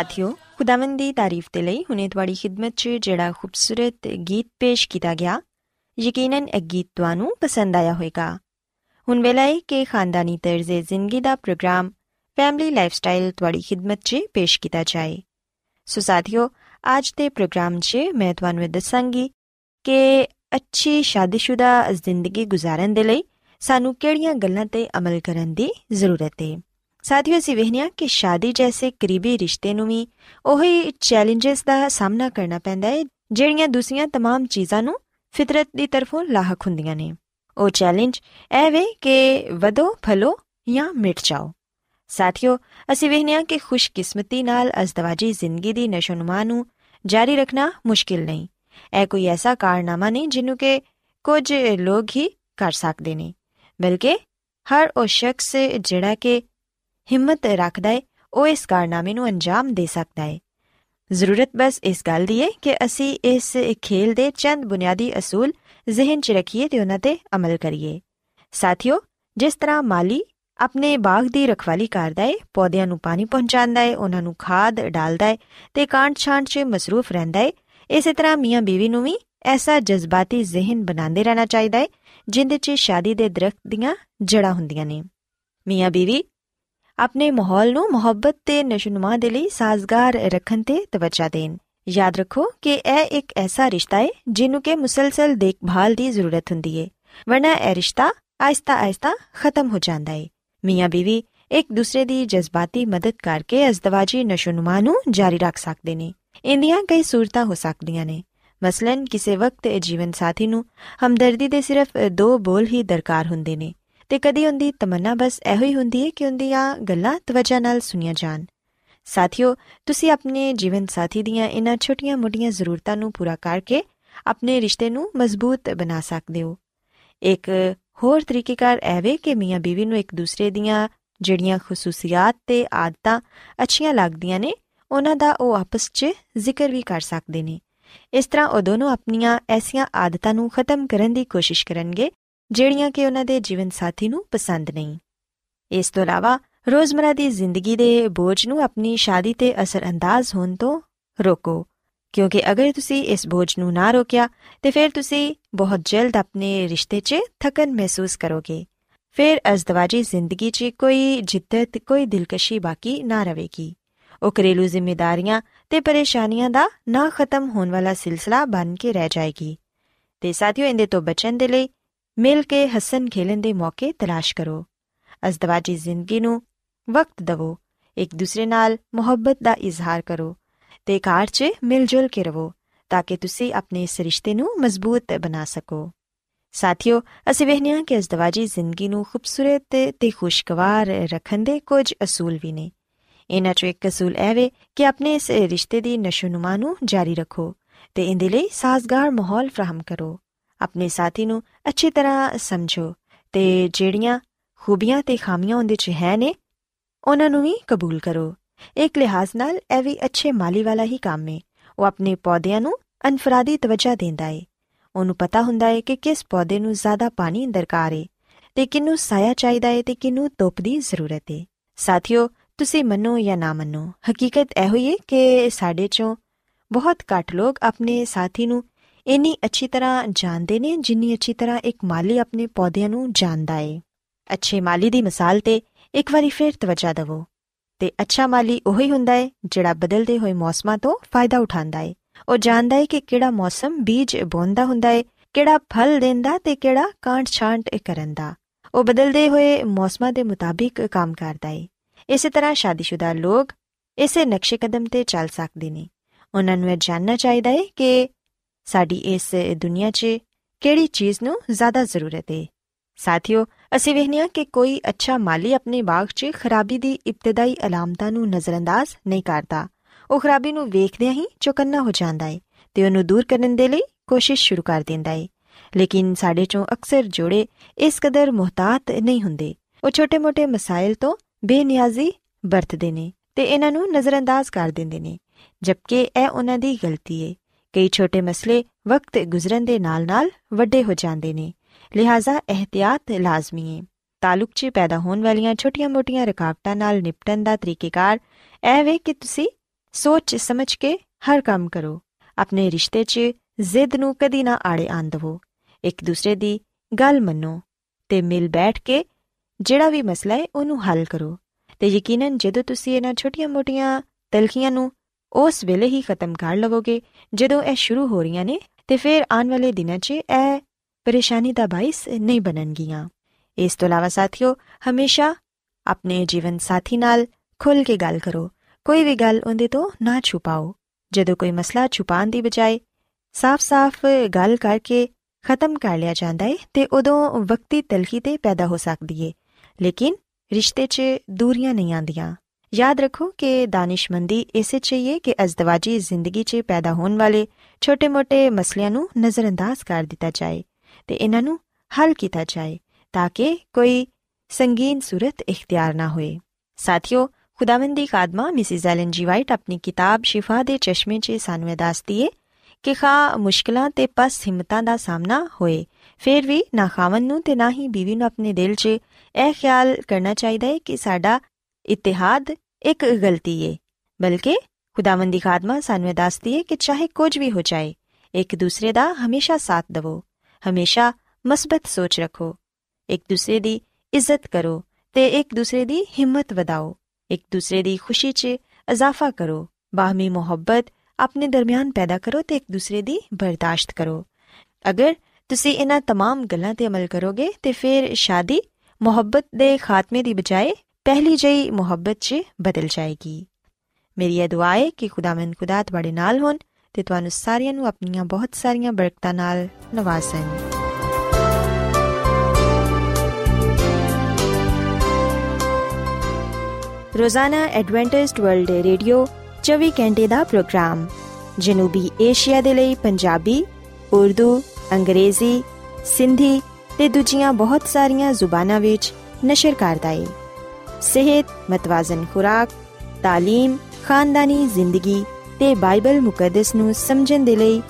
ਸਾਥਿਓ, ਖੁਦਾਵੰਦ ਦੀ ਤਾਰੀਫ ਦੇ ਲਈ ਹੁਣੇ ਤੁਹਾਡੀ ਖidmat 'ਚ ਜਿਹੜਾ ਖੂਬਸੂਰਤ ਗੀਤ ਪੇਸ਼ ਕੀਤਾ ਗਿਆ, ਯਕੀਨਨ ਇਹ ਗੀਤ ਤੁਹਾਨੂੰ ਪਸੰਦ ਆਇਆ ਹੋਵੇਗਾ। ਹੁਣ ਵੇਲਾ ਹੈ ਕਿ ਖਾਨਦਾਨੀ ਤਰਜ਼ੇ ਜ਼ਿੰਦਗੀ ਦਾ ਪ੍ਰੋਗਰਾਮ, ਫੈਮਿਲੀ ਲਾਈਫਸਟਾਈਲ ਤੁਹਾਡੀ ਖidmat 'ਚ ਪੇਸ਼ ਕੀਤਾ ਜਾਏ। ਸੋ ਸਾਥਿਓ, ਅੱਜ ਦੇ ਪ੍ਰੋਗਰਾਮ 'ਚ ਮੈਂ ਤੁਹਾਨੂੰ ਇਹ ਦੱਸਾਂਗੀ ਕਿ ਅੱਛੀ ਸ਼ਾਦੀशुदा ਜ਼ਿੰਦਗੀ ਗੁਜ਼ਾਰਨ ਦੇ ਲਈ ਸਾਨੂੰ ਕਿਹੜੀਆਂ ਗੱਲਾਂ ਤੇ ਅਮਲ ਕਰਨ ਦੀ ਜ਼ਰੂਰਤ ਹੈ ਸਾਥੀਓ ਅਸੀਂ ਵੇਖਿਆ ਕਿ ਸ਼ਾਦੀ ਜੈਸੇ ਕਰੀਬੀ ਰਿਸ਼ਤੇ ਨੂੰ ਵੀ ਉਹੀ ਚੈਲੰਜਸ ਦਾ ਸਾਹਮਣਾ ਕਰਨਾ ਪੈਂਦਾ ਹੈ ਜਿਹੜੀਆਂ ਦੂਸਰੀਆਂ तमाम ਚੀਜ਼ਾਂ ਨੂੰ ਫਿਤਰਤ ਦੀ ਤਰਫੋਂ ਲਾਹਕ ਹੁੰਦੀਆਂ ਨੇ ਉਹ ਚੈਲੰਜ ਇਹ ਵੇ ਕਿ ਵਧੋ ਫਲੋ ਜਾਂ ਮਿਟ ਜਾਓ ਸਾਥੀਓ ਅਸੀਂ ਵੇਖਦੇ ਹਾਂ ਕਿ ਖੁਸ਼ਕਿਸਮਤੀ ਨਾਲ ਅਜ਼ਦਵਾਜੀ ਜ਼ਿੰਦਗੀ ਦੀ ਨਸ਼ੋਨੁਮਾ ਨੂੰ ਜਾਰੀ ਰੱਖਣਾ ਮੁਸ਼ਕਿਲ ਨਹੀਂ ਇਹ ਕੋਈ ਐਸਾ ਕਾਰਨਾਮਾ ਨਹੀਂ ਜਿਹਨੂੰ ਕਿ ਕੁਝ ਲੋਕ ਹੀ ਕਰ ਸਕਦੇ ਨੇ ਬਲਕਿ ਹਰ ਉਹ ਸ਼ਖਸ ਜਿਹੜਾ ਕਿ ਹਿੰਮਤ ਰੱਖਦਾ ਹੈ ਉਹ ਇਸ ਕਾਰਨਾਮੇ ਨੂੰ ਅੰਜਾਮ ਦੇ ਸਕਦਾ ਹੈ ਜ਼ਰੂਰਤ ਬਸ ਇਸ ਗੱਲ ਦੀ ਹੈ ਕਿ ਅਸੀਂ ਇਸ ਖੇਲ ਦੇ ਚੰਦ ਬੁਨਿਆਦੀ ਅਸੂਲ ਜ਼ਿਹਨ 'ਚ ਰੱਖੀਏ ਤੇ ਉਹਨਾਂ ਤੇ ਅਮਲ ਕਰੀਏ। ਸਾਥੀਓ, ਜਿਸ ਤਰ੍ਹਾਂ ਮਾਲੀ ਆਪਣੇ ਬਾਗ ਦੀ ਰਖਵਾਲੀ ਕਰਦਾ ਹੈ ਪੌਦਿਆਂ ਨੂੰ ਪਾਣੀ ਪਹੁੰਚਾਉਂਦਾ ਹੈ ਉਹਨਾਂ ਨੂੰ ਖਾਦ ਡਾਲਦਾ ਹੈ ਤੇ ਕਾਂਟ ਛਾਂਟ 'ਚ ਮਸਰੂਫ ਰਹਿੰਦਾ ਹੈ ਇਸੇ ਤਰ੍ਹਾਂ ਮੀਆਂ ਬੀਵੀ ਨੂੰ ਵੀ ਐਸਾ ਜਜ਼ਬਾਤੀ ਜ਼ਿਹਨ ਬਣਾਉਂਦੇ ਰਹਿਣਾ ਚਾਹੀਦਾ ਹੈ ਜਿੰਦੇ 'ਚ ਸ਼ਾਦੀ ਦੇ ਦਰਖਤ ਦੀਆਂ ਜੜਾਂ ਹੁੰਦੀਆਂ ਨੇ। ਮੀਆਂ ਬੀਵੀ ਆਪਣੇ ਮਾਹੌਲ ਨੂੰ ਮੁਹੱਬਤ ਤੇ ਨਸ਼ੋਨੁਮਾ ਦੇ ਲਈ ਸਾਜ਼ਗਾਰ ਰੱਖਣ ਤੇ ਤਵੱਜਾ ਦੇਣ ਯਾਦ ਰੱਖੋ ਕਿ ਇਹ ਇੱਕ ਐਸਾ ਰਿਸ਼ਤਾ ਹੈ ਜਿਹਨੂੰ ਕਿ ਮੁਸਲਸਲ ਦੇਖਭਾਲ ਦੀ ਜ਼ਰੂਰਤ ਹੁੰਦੀ ਹੈ ਵਰਨਾ ਇਹ ਰਿਸ਼ਤਾ ਆਇਸਤਾ ਆਇਸਤਾ ਖਤਮ ਹੋ ਜਾਂਦਾ ਹੈ ਮੀਆਂ ਬੀਵੀ ਇੱਕ ਦੂਸਰੇ ਦੀ ਜਜ਼ਬਾਤੀ ਮਦਦ ਕਰਕੇ ਅਜ਼ਦਵਾਜੀ ਨਸ਼ੋਨੁਮਾ ਨੂੰ ਜਾਰੀ ਰੱਖ ਸਕਦੇ ਨੇ ਇੰਦੀਆਂ ਕਈ ਸੂਰਤਾਂ ਹੋ ਸਕਦੀਆਂ ਨੇ ਮਸਲਨ ਕਿਸੇ ਵਕਤ ਜੀਵਨ ਸਾਥੀ ਨੂੰ ਹਮਦਰਦੀ ਦੇ ਸਿਰਫ ਦੋ ਬੋਲ ਹੀ ਦਰਕਾਰ ਹੁੰਦੇ ਨੇ ਤੇ ਕਦੀ ਉਹਦੀ ਤਮੰਨਾ ਬਸ ਇਹੋ ਹੀ ਹੁੰਦੀ ਹੈ ਕਿ ਉਹਦੀਆਂ ਗੱਲਾਂ ਤਵੱਜਾ ਨਾਲ ਸੁਣੀਆਂ ਜਾਣ। ਸਾਥੀਓ, ਤੁਸੀਂ ਆਪਣੇ ਜੀਵਨ ਸਾਥੀ ਦੀਆਂ ਇਹਨਾਂ ਛੋਟੀਆਂ-ਮੋਟੀਆਂ ਜ਼ਰੂਰਤਾਂ ਨੂੰ ਪੂਰਾ ਕਰਕੇ ਆਪਣੇ ਰਿਸ਼ਤੇ ਨੂੰ ਮਜ਼ਬੂਤ ਬਣਾ ਸਕਦੇ ਹੋ। ਇੱਕ ਹੋਰ ਤਰੀਕੇਕਾਰ ਐਵੇਂ ਕਿ ਮੀਆਂ ਬੀਵੀ ਨੂੰ ਇੱਕ ਦੂਸਰੇ ਦੀਆਂ ਜਿਹੜੀਆਂ ਖਸੂਸੀਅਤ ਤੇ ਆਦਤਾਂ ਅੱਛੀਆਂ ਲੱਗਦੀਆਂ ਨੇ, ਉਹਨਾਂ ਦਾ ਉਹ ਆਪਸ 'ਚ ਜ਼ਿਕਰ ਵੀ ਕਰ ਸਕਦੇ ਨੇ। ਇਸ ਤਰ੍ਹਾਂ ਉਹ ਦੋਨੋਂ ਆਪਣੀਆਂ ਐਸੀਆਂ ਆਦਤਾਂ ਨੂੰ ਖਤਮ ਕਰਨ ਦੀ ਕੋਸ਼ਿਸ਼ ਕਰਨਗੇ ਜਿਹੜੀਆਂ ਕਿ ਉਹਨਾਂ ਦੇ ਜੀਵਨ ਸਾਥੀ ਨੂੰ ਪਸੰਦ ਨਹੀਂ। ਇਸ ਤੋਂ ਇਲਾਵਾ, ਰੋਜ਼ਮਰਾ ਦੀ ਜ਼ਿੰਦਗੀ ਦੇ ਬੋਝ ਨੂੰ ਆਪਣੀ ਸ਼ਾਦੀ ਤੇ ਅਸਰਅੰਦਾਜ਼ ਹੋਣ ਤੋਂ ਰੋਕੋ, ਕਿਉਂਕਿ ਅਗਰ ਤੁਸੀਂ ਇਸ ਬੋਝ ਨੂੰ ਨਾ ਰੋਕਿਆ, ਤੇ ਫਿਰ ਤੁਸੀਂ ਬਹੁਤ ਜਲਦ ਆਪਣੇ ਰਿਸ਼ਤੇ 'ਚ ਥਕਨ ਮਹਿਸੂਸ ਕਰੋਗੇ। ਫਿਰ ਅਜ਼ਦਵਾਜੀ ਜ਼ਿੰਦਗੀ 'ਚ ਕੋਈ ਜਿੱਦਤ, ਕੋਈ ਦਿਲਕਸ਼ੀ ਬਾਕੀ ਨਾ ਰਹੇਗੀ ਉਹ ਘਰੇਲੂ ਜ਼ਿੰਮੇਵਾਰੀਆਂ ਤੇ ਪਰੇਸ਼ਾਨੀਆਂ ਦਾ ਨਾ ਖਤਮ ਹੋਣ ਵਾਲਾ ਸਿਲਸਿਲਾ ਬਣ ਕੇ ਰਹਿ ਜਾਏਗੀ। ਤੇ ਸਾਥੀਓ, ਇਹਦੇ ਤੋਂ ਬਚਣ ਦੇ ਲਈ ਮਿਲ ਕੇ ਹੱਸਣ ਖੇਲਣ ਦੇ ਮੌਕੇ ਤਲਾਸ਼ ਕਰੋ। ਅਜ਼ਦਵਾਜੀ ਜ਼ਿੰਦਗੀ ਨੂੰ ਵਕਤ ਦਿਵੋ। ਇੱਕ ਦੂਸਰੇ ਨਾਲ ਮੁਹੱਬਤ ਦਾ ਇਜ਼ਹਾਰ ਕਰੋ ਤੇ ਘਰ 'ਚ ਮਿਲ ਜੁਲ ਕੇ ਰਹੋ ਤਾਂ ਕਿ ਤੁਸੀਂ ਆਪਣੇ ਇਸ ਰਿਸ਼ਤੇ ਨੂੰ ਮਜ਼ਬੂਤ ਬਣਾ ਸਕੋ। ਸਾਥੀਓ, ਅਸੀਂ ਵੇਖਦੇ ਹਾਂ ਕਿ ਅਜ਼ਦਵਾਜੀ ਜ਼ਿੰਦਗੀ ਨੂੰ ਖੂਬਸੂਰਤ ਤੇ ਖੁਸ਼ਗਵਾਰ ਰੱਖਣ ਦੇ ਕੁਝ ਅਸੂਲ ਵੀ ਨੇ। ਇਹਨਾਂ 'ਚੋਂ ਇੱਕ ਅਸੂਲ ਇਹ ਵੇ ਕਿ ਆਪਣੇ ਇਸ ਰਿਸ਼ਤੇ ਦੀ ਨਸ਼ੋਨੁਮਾ ਨੂੰ ਜਾਰੀ ਰੱਖੋ ਤੇ ਇਹਦੇ ਲਈ ਸਾਜ਼ਗਾਰ ਮਾਹੌਲ ਫਰਾਹਮ ਕਰੋ। ਆਪਣੇ ਸਾਥੀ ਨੂੰ ਅੱਛੀ ਤਰ੍ਹਾਂ ਸਮਝੋ ਤੇ ਜਿਹੜੀਆਂ ਖੂਬੀਆਂ ਤੇ ਖਾਮੀਆਂ ਉਹਦੇ 'ਚ ਹੈ ਨੇ, ਉਹਨਾਂ ਨੂੰ ਵੀ ਕਬੂਲ ਕਰੋ। ਇੱਕ ਲਿਹਾਜ਼ ਨਾਲ ਇਹ ਵੀ ਅੱਛੇ ਮਾਲੀ ਵਾਲਾ ਹੀ ਕੰਮ ਹੈ ਉਹ ਆਪਣੇ ਪੌਦਿਆਂ ਨੂੰ ਅਨਫਰਾਦੀ ਤਵੱਜਾ ਦਿੰਦਾ ਹੈ ਉਹਨੂੰ ਪਤਾ ਹੁੰਦਾ ਹੈ ਕਿ ਕਿਸ ਪੌਦੇ ਨੂੰ ਜ਼ਿਆਦਾ ਪਾਣੀ ਦਰਕਾਰ ਹੈ ਤੇ ਕਿਨੂੰ ਸਾਇਆ ਚਾਹੀਦਾ ਹੈ ਤੇ ਕਿਨੂੰ ਧੁੱਪ ਦੀ ਜ਼ਰੂਰਤ ਹੈ ਸਾਥੀਓ, ਤੁਸੀਂ ਮੰਨੋ ਜਾਂ ਨਾ ਮੰਨੋ, ਹਕੀਕਤ ਇਹ ਹੋਈ ਹੈ ਕਿ ਸਾਡੇ ਚੋਂ ਬਹੁਤ ਘੱਟ ਲੋਕ ਆਪਣੇ ਸਾਥੀ ਨੂੰ ਇੰਨੀ ਅੱਛੀ ਤਰ੍ਹਾਂ ਜਾਣਦੇ ਨੇ ਜਿੰਨੀ ਅੱਛੀ ਤਰ੍ਹਾਂ ਇੱਕ ਮਾਲੀ ਆਪਣੇ ਪੌਦਿਆਂ ਨੂੰ ਜਾਣਦਾ ਹੈ ਅੱਛੇ ਮਾਲੀ ਦੀ ਮਿਸਾਲ ਤੇ ਇੱਕ ਵਾਰੀ ਫੇਰ ਤਵੱਜਾ ਦਿਵੋ। ਤੇ ਅੱਛਾ ਮਾਲੀ ਉਹੀ ਹੁੰਦਾ ਹੈ ਜਿਹੜਾ ਬਦਲਦੇ ਹੋਏ ਮੌਸਮਾਂ ਤੋਂ ਫਾਇਦਾ ਉਠਾਉਂਦਾ ਹੈ ਉਹ ਜਾਣਦਾ ਹੈ ਕਿ ਕਿਹੜਾ ਮੌਸਮ ਬੀਜ ਬੋਂਦਾ ਹੁੰਦਾ ਹੈ ਕਿਹੜਾ ਫਲ ਦਿੰਦਾ ਤੇ ਕਿਹੜਾ ਕਾਂਟ ਛਾਂਟ ਕਰਨ ਦਾ ਉਹ ਬਦਲਦੇ ਹੋਏ ਮੌਸਮਾਂ ਦੇ ਮੁਤਾਬਿਕ ਕੰਮ ਕਰਦਾ ਹੈ ਇਸੇ ਤਰ੍ਹਾਂ ਸ਼ਾਦੀशुदा ਲੋਕ ਇਸੇ ਨਕਸ਼ੇ ਕਦਮ ਤੇ ਚੱਲ ਸਕਦੇ ਨੇ। ਉਹਨਾਂ ਨੂੰ ਇਹ ਜਾਣਨਾ ਚਾਹੀਦਾ ਹੈ ਕਿ ਸਾਡੀ ਇਸ ਦੁਨੀਆ 'ਚ ਕਿਹੜੀ ਚੀਜ਼ ਨੂੰ ਜ਼ਿਆਦਾ ਜ਼ਰੂਰਤ ਹੈ ਸਾਥੀਓ, ਅਸੀਂ ਵੇਖਿਆ ਕਿ ਕੋਈ ਅੱਛਾ ਮਾਲੀ ਆਪਣੇ ਬਾਗ 'ਚ ਖਰਾਬੀ ਦੀ ਇਬਤਦਾਈ ਅਲਾਮਤਾਂ ਨੂੰ ਨਜ਼ਰਅੰਦਾਜ਼ ਨਹੀਂ ਕਰਦਾ। ਉਹ ਖਰਾਬੀ ਨੂੰ ਵੇਖਦਿਆਂ ਹੀ ਚੁਕੰਨਾ ਹੋ ਜਾਂਦਾ ਹੈ ਤੇ ਉਹਨੂੰ ਦੂਰ ਕਰਨ ਦੇ ਲਈ ਕੋਸ਼ਿਸ਼ ਸ਼ੁਰੂ ਕਰ ਦਿੰਦਾ ਹੈ ਲੇਕਿਨ ਸਾਡੇ ਚੋਂ ਅਕਸਰ ਜੋੜੇ ਇਸ ਕਦਰ ਮੁਹਤਾਤ ਨਹੀਂ ਹੁੰਦੇ। ਉਹ ਛੋਟੇ-ਮੋਟੇ ਮਸਾਇਲ ਤੋਂ ਬੇਨਿਆਜ਼ੀ ਵਰਤਦੇ ਨੇ ਤੇ ਇਹਨਾਂ ਨੂੰ ਨਜ਼ਰਅੰਦਾਜ਼ ਕਰ ਦਿੰਦੇ ਨੇ, ਜਦਕਿ ਇਹ ਉਹਨਾਂ ਦੀ ਗਲਤੀ ਹੈ ਕਈ ਛੋਟੇ ਮਸਲੇ ਵਕਤ ਗੁਜ਼ਰਨ ਦੇ ਨਾਲ-ਨਾਲ ਵੱਡੇ ਹੋ ਜਾਂਦੇ ਨੇ। ਲਿਹਾਜ਼ਾ ਇhtiyat ਲਾਜ਼ਮੀ ਹੈ ਤਾਲੁਕ 'ਚ ਪੈਦਾ ਹੋਣ ਵਾਲੀਆਂ ਛੋਟੀਆਂ-ਮੋਟੀਆਂ ਰੁਕਾਵਟਾਂ ਨਾਲ ਨਿਪਟਣ ਦਾ ਤਰੀਕੇਕਾਰ ਇਹ ਵੇ ਕਿ ਤੁਸੀਂ ਸੋਚ ਸਮਝ ਕੇ ਹਰ ਕੰਮ ਕਰੋ। ਆਪਣੇ ਰਿਸ਼ਤੇ 'ਚ ਜ਼ਿੱਦ ਨੂੰ ਕਦੀ ਨਾ ਆੜੇ ਆਂ ਦਵੋ। ਇੱਕ ਦੂਸਰੇ ਦੀ ਗੱਲ ਮੰਨੋ ਤੇ ਮਿਲ ਬੈਠ ਕੇ ਜਿਹੜਾ ਵੀ ਮਸਲਾ ਹੈ ਉਹਨੂੰ ਹੱਲ ਕਰੋ। ਤੇ ਯਕੀਨਨ ਜਦੋਂ ਤੁਸੀਂ ਇਹਨਾਂ ਛੋਟੀਆਂ-ਮੋਟੀਆਂ ਤਲਖੀਆਂ ਨੂੰ ਉਸ ਵੇਲੇ ਹੀ ਖਤਮ ਕਰ ਲਵੋਗੇ। ਜਦੋਂ ਇਹ ਸ਼ੁਰੂ ਹੋ ਰਹੀਆਂ ਨੇ, ਤੇ ਫਿਰ ਆਉਣ ਵਾਲੇ ਦਿਨਾਂ 'ਚ ਇਹ ਪਰੇਸ਼ਾਨੀ ਦਾ ਬਾਇਸ ਨਹੀਂ ਬਣਨਗੀਆਂ। ਇਸ ਤੋਂ ਇਲਾਵਾ ਸਾਥੀਓ, ਹਮੇਸ਼ਾ ਆਪਣੇ ਜੀਵਨ ਸਾਥੀ ਨਾਲ ਖੁੱਲ ਕੇ ਗੱਲ ਕਰੋ। ਕੋਈ ਵੀ ਗੱਲ ਉਹਦੇ ਤੋਂ ਨਾ ਛੁਪਾਓ। ਜਦੋਂ ਕੋਈ ਮਸਲਾ ਛੁਪਾਉਣ ਦੀ ਬਜਾਏ ਸਾਫ਼-ਸਾਫ਼ ਗੱਲ ਕਰਕੇ ਖਤਮ ਕਰ ਲਿਆ ਜਾਂਦਾ ਹੈ ਤੇ ਉਦੋਂ ਵਕਤੀ ਤਲਖੀ ਤੇ ਪੈਦਾ ਹੋ ਸਕਦੀ ਹੈ ਲੇਕਿਨ ਰਿਸ਼ਤੇ 'ਚ ਦੂਰੀਆਂ ਨਹੀਂ ਆਂਦੀਆਂ ਯਾਦ ਰੱਖੋ ਕਿ ਦਾਨਿਸ਼ਮੰਦੀ ਇਸੇ ਚਾਹੀਏ ਕਿ ਅਜ਼ਦਵਾਜੀ ਜ਼ਿੰਦਗੀ 'ਚ ਪੈਦਾ ਹੋਣ ਵਾਲੇ ਛੋਟੇ-ਮੋਟੇ ਮਸਲਿਆਂ ਨੂੰ ਨਜ਼ਰਅੰਦਾਜ਼ ਕਰ ਦਿੱਤਾ ਜਾਏ ਤੇ ਇਹਨਾਂ ਨੂੰ ਹੱਲ ਕੀਤਾ ਜਾਏ ਤਾਂ ਕਿ ਕੋਈ ਸੰਗੀਨ ਸੂਰਤ ਇਖਤਿਆਰ ਨਾ ਹੋਏ ਸਾਥੀਓ ਖੁਦਾਵੰਦੀ ਖਾਦਮਾ ਮਿਸਿਸ ਐਲਨ ਜੀ ਵਾਈਟ ਆਪਣੀ ਕਿਤਾਬ ਸ਼ਿਫਾ ਦੇ ਚਸ਼ਮੇ 'ਚ ਸਾਨੂੰ ਇਹ ਦੱਸਦੀ ਏ ਕਿ ਖਾ ਮੁਸ਼ਕਲਾਂ ਤੇ ਪਸ ਹਿੰਮਤਾਂ ਦਾ ਸਾਹਮਣਾ ਹੋਏ ਫਿਰ ਵੀ ਨਾ ਖਾਵਨ ਨੂੰ ਤੇ ਨਾ ਹੀ ਬੀਵੀ ਨੂੰ ਆਪਣੇ ਦਿਲ 'ਚ ਇਹ ਖਿਆਲ ਕਰਨਾ ਚਾਹੀਦਾ ਹੈ ਕਿ ਸਾਡਾ ਇਤਿਹਾਦ ਇੱਕ ਗਲਤੀ ਏ ਬਲਕਿ ਖੁਦਾਵੰਦੀ ਖਾਦਮਾ ਸਾਨੂੰ ਇਹ ਦੱਸਦੀ ਏ ਕਿ ਚਾਹੇ ਕੁਝ ਵੀ ਹੋ ਜਾਏ ਇੱਕ ਦੂਸਰੇ ਦਾ ਹਮੇਸ਼ਾ ਸਾਥ ਦਿਵੋ ਹਮੇਸ਼ਾ ਮਸਬਤ ਸੋਚ ਰੱਖੋ ਇੱਕ ਦੂਸਰੇ ਦੀ ਇੱਜ਼ਤ ਕਰੋ ਤੇ ਇੱਕ ਦੂਸਰੇ ਦੀ ਹਿੰਮਤ ਵਧਾਓ ਇੱਕ ਦੂਸਰੇ ਦੀ ਖੁਸ਼ੀ 'ਚ ਇਜ਼ਾਫਾ ਕਰੋ ਬਾਹਮੀ ਮੁਹੱਬਤ ਆਪਣੇ ਦਰਮਿਆਨ ਪੈਦਾ ਕਰੋ ਤੇ ਇੱਕ ਦੂਸਰੇ ਦੀ ਬਰਦਾਸ਼ਤ ਕਰੋ ਅਗਰ ਤੁਸੀਂ ਇਹਨਾਂ तमाम ਗੱਲਾਂ ਤੇ ਅਮਲ ਕਰੋਗੇ ਤੇ ਫਿਰ ਸ਼ਾਦੀ ਮੁਹੱਬਤ ਦੇ ਖਾਤਮੇ ਦੀ ਬਜਾਏ ਪਹਿਲੀ ਜਈ ਮੁਹੱਬਤ 'ਚ ਬਦਲ ਜਾਏਗੀ ਮੇਰੀ ਇਹ ਦੁਆ ਹੈ ਕਿ ਖੁਦਾਵੰਦ ਖੁਦਾ ਤੁਹਾਡੇ ਨਾਲ ਹੋਣ ਤੇ ਤੁਹਾਨੂੰ ਸਾਰਿਆਂ ਨੂੰ ਆਪਣੀਆਂ ਬਹੁਤ ਸਾਰੀਆਂ ਬਰਕਤਾਂ ਨਾਲ ਨਵਾਜ਼ੇ ਰੋਜ਼ਾਨਾ ਐਡਵੈਂਟਿਸਟ ਵਰਲਡ ਰੇਡੀਓ 24 ਘੰਟੇ ਦਾ ਪ੍ਰੋਗਰਾਮ ਜਨੂਬੀ ਏਸ਼ੀਆ ਦੇ ਲਈ ਪੰਜਾਬੀ ਉਰਦੂ ਅੰਗਰੇਜ਼ੀ ਸਿੰਧੀ ਤੇ ਦੂਜੀਆਂ ਬਹੁਤ ਸਾਰੀਆਂ ਜ਼ੁਬਾਨਾਂ ਵਿੱਚ ਨਸ਼ਰ ਕਰਦਾ ਹੈ ਸਿਹਤ ਮਤਵਾਜ਼ਨ ਖੁਰਾਕ تعلیم ਖਾਨਦਾਨੀ ਜ਼ਿੰਦਗੀ ਤੇ ਬਾਈਬਲ ਮੁਕੱਦਸ ਨੂੰ ਸਮਝਣ ਦੇ ਲਈ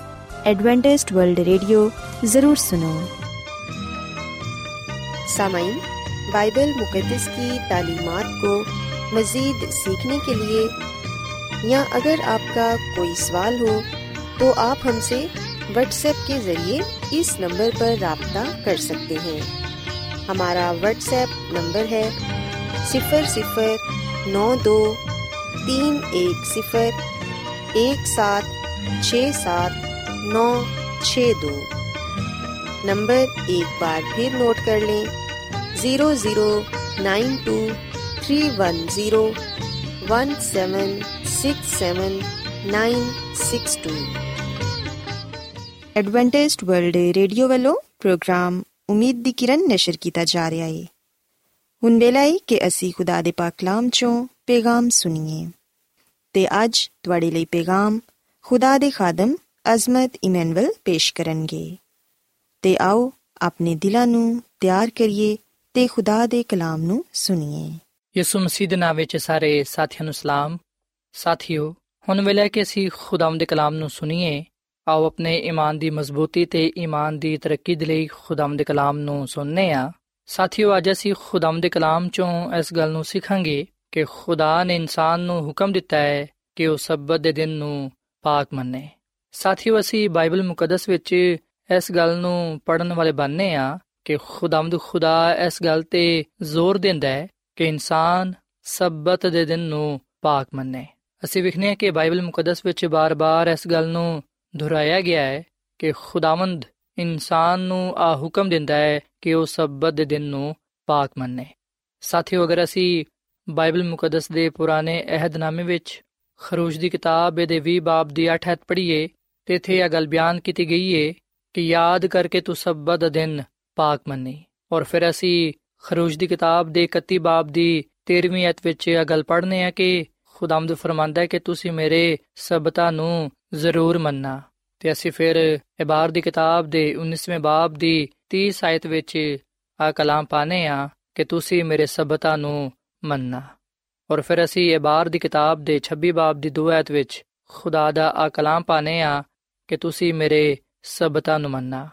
ਐਡਵੈਂਟਿਸਟ ਵਰਲਡ ਰੇਡੀਓ ਜ਼ਰੂਰ ਸੁਨੋ सामाइन बाइबल मुकदस की तालीमात को मज़ीद सीखने के लिए या अगर आपका कोई सवाल हो तो आप हमसे व्हाट्सएप के ज़रिए इस नंबर पर रबता कर सकते हैं हमारा व्हाट्सएप नंबर है सिफर सिफर नौ दो तीन एक सिफर एक सात छ सात नौ छः दो। नंबर एक बार फिर नोट कर लें। Zero zero nine two three one zero one seven six seven nine six two. Adventist World Radio वालों, प्रोग्राम उम्मीद की किरण नशर किया जा रहा है। ਹੁਣ ਵੇਲਾ ਹੈ ਕਿ ਅਸੀਂ ਖੁਦਾ ਦੇ ਪਾਕ ਕਲਾਮ ਚੋਂ ਪੈਗਾਮ ਸੁਣੀਏ। ਤੇ ਅੱਜ ਤੁਹਾਡੇ ਲਈ ਪੈਗਾਮ ਖੁਦਾ ਦੇ ਖਾਦਮ ਅਜ਼ਮਤ ਇਮਨੁਅਲ ਪੇਸ਼ ਕਰਨਗੇ। ਤੇ ਆਓ ਆਪਣੇ ਦਿਲਾਂ ਨੂੰ ਤਿਆਰ ਕਰੀਏ ਤੇ ਖੁਦਾ ਦੇ ਕਲਾਮ ਨੂੰ ਸੁਣੀਏ। ਯਿਸੂ ਮਸੀਹ ਦੇ ਨਾਮ ਵਿੱਚ ਸਾਰੇ ਸਾਥੀਆਂ ਨੂੰ ਸਲਾਮ। ਸਾਥੀਓ, ਹੁਣ ਵੇਲੇ ਕਿ ਅਸੀਂ ਖੁਦਾਮ ਦੇ ਕਲਾਮ ਨੂੰ ਸੁਣੀਏ। ਆਓ ਆਪਣੇ ਈਮਾਨ ਦੀ ਮਜ਼ਬੂਤੀ ਤੇ ਈਮਾਨ ਦੀ ਤਰੱਕੀ ਦੇ ਲਈ ਖੁਦਾਮ ਦੇ ਕਲਾਮ ਨੂੰ ਸੁਣਨੇ ਆ। ਸਾਥੀਓ, ਅੱਜ ਅਸੀਂ ਖੁਦਾਮ ਦੇ ਕਲਾਮ ਚੋਂ ਇਸ ਗੱਲ ਨੂੰ ਸਿੱਖਾਂਗੇ ਕਿ ਖੁਦਾ ਨੇ ਇਨਸਾਨ ਨੂੰ ਹੁਕਮ ਦਿੱਤਾ ਹੈ ਕਿ ਉਹ ਸਬਤ ਦੇ ਦਿਨ ਨੂੰ ਪਾਕ ਮੰਨੇ। ਸਾਥੀਓ, ਅਸੀਂ ਬਾਈਬਲ ਮੁਕੱਦਸ ਵਿੱਚ ਇਸ ਗੱਲ ਨੂੰ ਪੜਨ ਵਾਲੇ ਬਣਨੇ ਆ ਕਿ ਖੁਦਾਮਦ ਖੁਦਾ ਇਸ ਗੱਲ ਤੇ ਜ਼ੋਰ ਦਿੰਦਾ ਹੈ ਕਿ ਇਨਸਾਨ ਸਬਤ ਦੇ ਦਿਨ ਨੂੰ ਪਾਕ ਮੰਨੇ। ਅਸੀਂ ਵਿਖਨੇ ਹਾਂ ਕਿ ਬਾਈਬਲ ਮੁਕੱਦਸ ਵਿੱਚ ਬਾਰ-ਬਾਰ ਇਸ ਗੱਲ ਨੂੰ ਦੁਹਰਾਇਆ ਗਿਆ ਹੈ ਕਿ ਖੁਦਾਵੰਦ ਇਨਸਾਨ ਨੂੰ ਆ ਹੁਕਮ ਦਿੰਦਾ ਹੈ ਕਿ ਉਹ ਸਬਤ ਦੇ ਦਿਨ ਨੂੰ ਪਾਕ ਮੰਨੇ। ਸਾਥੀਓ, ਅਗਰ ਅਸੀਂ ਬਾਈਬਲ ਮੁਕੱਦਸ ਦੇ ਪੁਰਾਣੇ ਅਹਿਦਨਾਮੇ ਵਿੱਚ ਖਰੂਜ ਦੀ ਕਿਤਾਬ ਦੇ 20 ਬਾਬ ਦੀ 8 ਹੱਥ ਪੜ੍ਹੀਏ, ਤੇ ਇਥੇ ਇਹ ਗੱਲ ਬਿਆਨ ਕੀਤੀ ਗਈ ਹੈ ਕਿ ਯਾਦ ਕਰਕੇ ਤੂੰ ਸਬਤ ਦਾ ਦਿਨ ਪਾਕ ਮੰਨੀ। ਔਰ ਫਿਰ ਅਸੀਂ ਖਰੂਜ ਦੀ ਕਿਤਾਬ ਦੇ 31 ਬਾਬ ਦੀ 13ਵੀਂ ਅਧ ਵਿੱਚ ਇਹ ਗੱਲ ਪੜ੍ਹਨੇ ਆ ਕਿ ਖੁਦਾਮਦ ਫਰਮਾਂਦਾ ਹੈ ਕਿ ਤੁਸੀਂ ਮੇਰੇ ਸਬਤਾਂ ਨੂੰ ਜ਼ਰੂਰ ਮੰਨਣਾ। ਤੇ ਅਸੀਂ ਫਿਰ ਇਬਾਰ ਦੀ ਕਿਤਾਬ ਦੇ 19ਵੇਂ ਬਾਬ ਦੀ 30 ਆਇਤ ਵਿੱਚ ਆ ਕਲਾਮ ਪਾਣੇ ਆ ਕਿ ਤੁਸੀਂ ਮੇਰੇ ਸਬਤਾਂ ਨੂੰ ਮੰਨਣਾ। ਔਰ ਫਿਰ ਅਸੀਂ ਇਬਾਰ ਦੀ ਕਿਤਾਬ ਦੇ 26 ਬਾਬ ਦੀ 2 ਆਇਤ ਵਿੱਚ ਖੁਦਾ ਦਾ ਆ ਕਲਾਮ ਪਾਣੇ ਆ ਕਿ ਤੁਸੀਂ ਮੇਰੇ ਸਬਤਾਂ ਨੂੰ ਮੰਨਣਾ।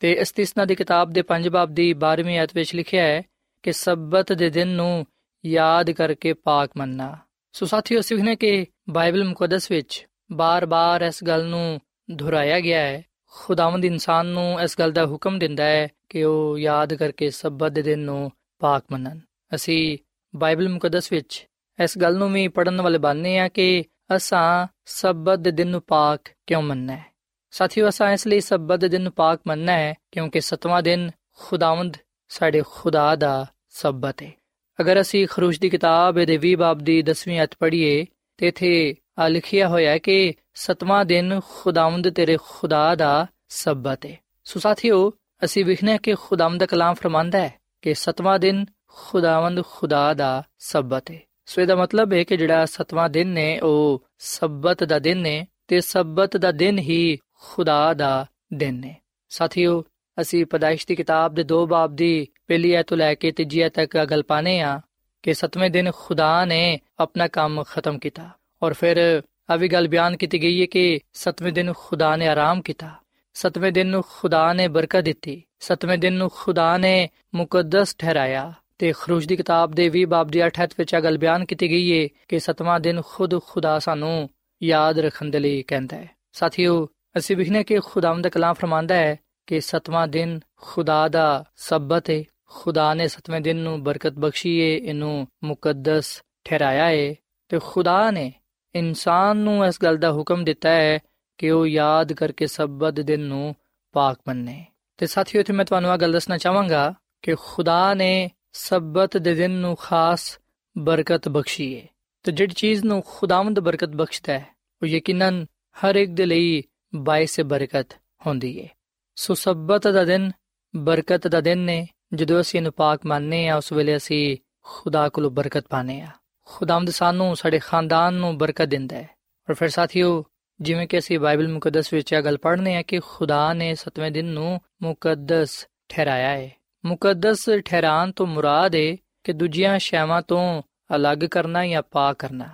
ਤੇ ਇਸਤਿਸਨਾ ਦੀ ਕਿਤਾਬ ਦੇ 5 ਬਾਬ ਦੀ 12ਵੀਂ ਆਇਤ ਵਿੱਚ ਲਿਖਿਆ ਹੈ ਕਿ ਸਬਤ ਦੇ ਦਿਨ ਨੂੰ ਯਾਦ ਕਰਕੇ ਪਾਕ ਮੰਨਣਾ। ਸੋ ਸਾਥੀਓ ਸਿੱਖਨੇ ਕਿ ਬਾਈਬਲ ਮੁਕੱਦਸ ਵਿੱਚ ਬਾਰ-ਬਾਰ ਇਸ ਗੱਲ ਨੂੰ ਦੁਹਰਾਇਆ ਗਿਆ ਹੈ। ਖੁਦਾਵੰਦ ਇਨਸਾਨ ਨੂੰ ਇਸ ਗੱਲ ਦਾ ਹੁਕਮ ਦਿੰਦਾ ਹੈ ਕਿ ਉਹ ਯਾਦ ਕਰਕੇ ਸਬਤ ਦੇ ਦਿਨ ਨੂੰ ਪਾਕ ਮੰਨਣ। ਅਸੀਂ ਬਾਈਬਲ ਮੁਕੱਦਸ ਵਿੱਚ ਇਸ ਗੱਲ ਨੂੰ ਵੀ ਪੜਨ ਵਾਲੇ ਬਣਨੇ ਆ ਕਿ ਅਸਾਂ ਸਬਤ ਦੇ ਦਿਨ ਨੂੰ ਪਾਕ ਕਿਉਂ ਮੰਨਣਾ ਹੈ? ਸਾਥੀਓ, ਅਸਾਂ ਇਸ ਲਈ ਸਬਤ ਦੇ ਦਿਨ ਨੂੰ ਪਾਕ ਮੰਨਣਾ ਹੈ ਕਿਉਂਕਿ ਸਤਵਾਂ ਦਿਨ ਖੁਦਾਵੰਦ ਸਾਡੇ ਖੁਦਾ ਦਾ ਸਬਤ ਹੈ। ਅਗਰ ਅਸੀਂ ਖਰੂਜ ਦੀ ਕਿਤਾਬ ਦੇ 20 ਬਾਬ ਦੀ 10ਵੀਂ ਅਧ ਪੜ੍ਹੀਏ ਤੇ ਇਥੇ ਆ ਲਿਖਿਆ ਹੋਇਆ ਹੈ ਕਿ ਸਤਵਾਂ ਦਿਨ ਖੁਦਾਵੰਦ ਤੇਰੇ ਖੁਦਾ ਦਾ ਸਬਤ ਹੈ ਸੋ ਸਾਥੀਓ, ਅਸੀਂ ਵਿਖਨੇ ਕਿ ਖੁਦਾਵੰਦ ਦਾ ਕਲਾਮ ਫਰਮਾਂਦਾ ਹੈ ਕਿ ਸਤਵਾਂ ਦਿਨ ਖੁਦਾਵੰਦ ਖੁਦਾ ਦਾ ਸਬਤ ਹੈ ਸੋ ਇਹਦਾ ਮਤਲਬ ਹੈ ਕਿ ਜਿਹੜਾ ਸਤਵਾਂ ਦਿਨ ਨੇ, ਉਹ ਸਬਤ ਦਾ ਦਿਨ ਨੇ ਤੇ ਸਬਤ ਦਾ ਦਿਨ ਹੀ ਖੁਦਾ ਦਾ ਦਿਨ ਨੇ ਸਾਥੀਓ, ਅਸੀਂ ਪਦਾਇਸ਼ ਦੀ ਕਿਤਾਬ ਦੇ ਦੋ ਬਾਬ ਦੀ ਪਹਿਲੀ ਐਤ ਤੋਂ ਲੈ ਕੇ ਤੀਜੀ ਐਤ ਤੱਕ ਗੱਲ ਪਾਣੇ ਆ ਕਿ ਸਤਵੇਂ ਦਿਨ ਖੁਦਾ ਨੇ ਆਪਣਾ ਕੰਮ ਖਤਮ ਕੀਤਾ। ਔਰ ਫਿਰ ਆ ਵੀ ਗੱਲ ਬਿਆਨ ਕੀਤੀ ਗਈ ਹੈ ਕਿ ਸਤਵੇਂ ਦਿਨ ਖੁਦਾ ਨੇ ਆਰਾਮ ਕੀਤਾ। ਸਤਵੇਂ ਦਿਨ ਨੂੰ ਖੁਦਾ ਨੇ ਬਰਕਤ ਦਿੱਤੀ। ਸਤਵੇਂ ਦਿਨ ਨੂੰ ਖੁਦਾ ਨੇ ਮੁਕੱਦਸ ਠਹਿਰਾਇਆ। ਤੇ ਖਰੂਜ ਦੀ ਕਿਤਾਬ ਦੇ 20 ਬਾਬ ਦੀ 8 ਵਿੱਚ ਆ ਗੱਲ ਬਿਆਨ ਕੀਤੀ ਗਈ ਹੈ ਕਿ ਸਤਵਾਂ ਦਿਨ ਖੁਦ ਖੁਦਾ ਸਾਨੂੰ ਯਾਦ ਰੱਖਣ ਦੇ ਲਈ ਕਹਿੰਦਾ ਹੈ। ਸਾਥੀਓ, ਅਸੀਂ ਵਿਖਨੇ ਕਿ ਖੁਦਾਵੰਦ ਦਾ ਕਲਾਮ ਫਰਮਾਂਦਾ ਹੈ ਕਿ ਸਤਵਾਂ ਦਿਨ ਖੁਦਾ ਦਾ ਸਬਤ ਹੈ। ਖੁਦਾ ਨੇ ਸਤਵੇਂ ਦਿਨ ਨੂੰ ਬਰਕਤ ਬਖਸ਼ੀ ਏ ਇਹਨੂੰ ਮੁਕੱਦਸ ਠਹਿਰਾਇਆ ਏ ਤੇ ਖੁਦਾ ਨੇ ਇਨਸਾਨ ਨੂੰ ਇਸ ਗੱਲ ਦਾ ਹੁਕਮ ਦਿੱਤਾ ਹੈ ਕਿ ਉਹ ਯਾਦ ਕਰਕੇ ਸਬਤ ਦਿਨ ਨੂੰ ਪਾਕ ਮੰਨੇ। ਤੇ ਸਾਥੀਓ, ਇੱਥੇ ਮੈਂ ਤੁਹਾਨੂੰ ਇਹ ਗੱਲ ਦੱਸਣਾ ਚਾਹਾਂਗਾ ਕਿ ਖੁਦਾ ਨੇ ਸਬਤ ਦੇ ਦਿਨ ਨੂੰ ਖਾਸ ਬਰਕਤ ਬਖਸ਼ੀ ਹੈ ਤੇ ਜਿਹੜੀ ਚੀਜ਼ ਨੂੰ ਖੁਦਾਵੰਦ ਬਰਕਤ ਬਖਸ਼ਦਾ ਹੈ, ਉਹ ਯਕੀਨਨ ਹਰ ਇੱਕ ਦੇ ਲਈ ਬਾਇਸ ਬਰਕਤ ਹੁੰਦੀ ਹੈ ਸੋ ਸਬਤ ਦਾ ਦਿਨ ਬਰਕਤ ਦਾ ਦਿਨ ਨੇ, ਜਦੋਂ ਅਸੀਂ ਇਹਨੂੰ ਪਾਕ ਮੰਨਨੇ ਆ ਉਸ ਵੇਲੇ ਅਸੀਂ ਖੁਦਾ ਕੋਲੋਂ ਬਰਕਤ ਪਾਣੇ ਆ ਖੁਦਾਵੰਦ ਸਾਨੂੰ ਸਾਡੇ ਖਾਨਦਾਨ ਨੂੰ ਬਰਕਤ ਦਿੰਦਾ ਹੈ। ਔਰ ਫਿਰ ਸਾਥੀਓ, ਜਿਵੇਂ ਕਿ ਅਸੀਂ ਬਾਈਬਲ ਮੁਕੱਦਸ ਵਿੱਚ ਇਹ ਗੱਲ ਪੜ੍ਹਨੇ ਆ ਕਿ ਖੁਦਾ ਨੇ ਸਤਵੇਂ ਦਿਨ ਨੂੰ ਮੁਕੱਦਸ ਠਹਿਰਾਇਆ ਹੈ। ਮੁਕੱਦਸ ਠਹਿਰਾਣ ਤੋਂ ਮੁਰਾਦ ਹੈ ਕਿ ਦੂਜੀਆਂ ਸ਼ੈਵਾਂ ਤੋਂ ਅਲੱਗ ਕਰਨਾ ਜਾਂ ਪਾਕ ਕਰਨਾ।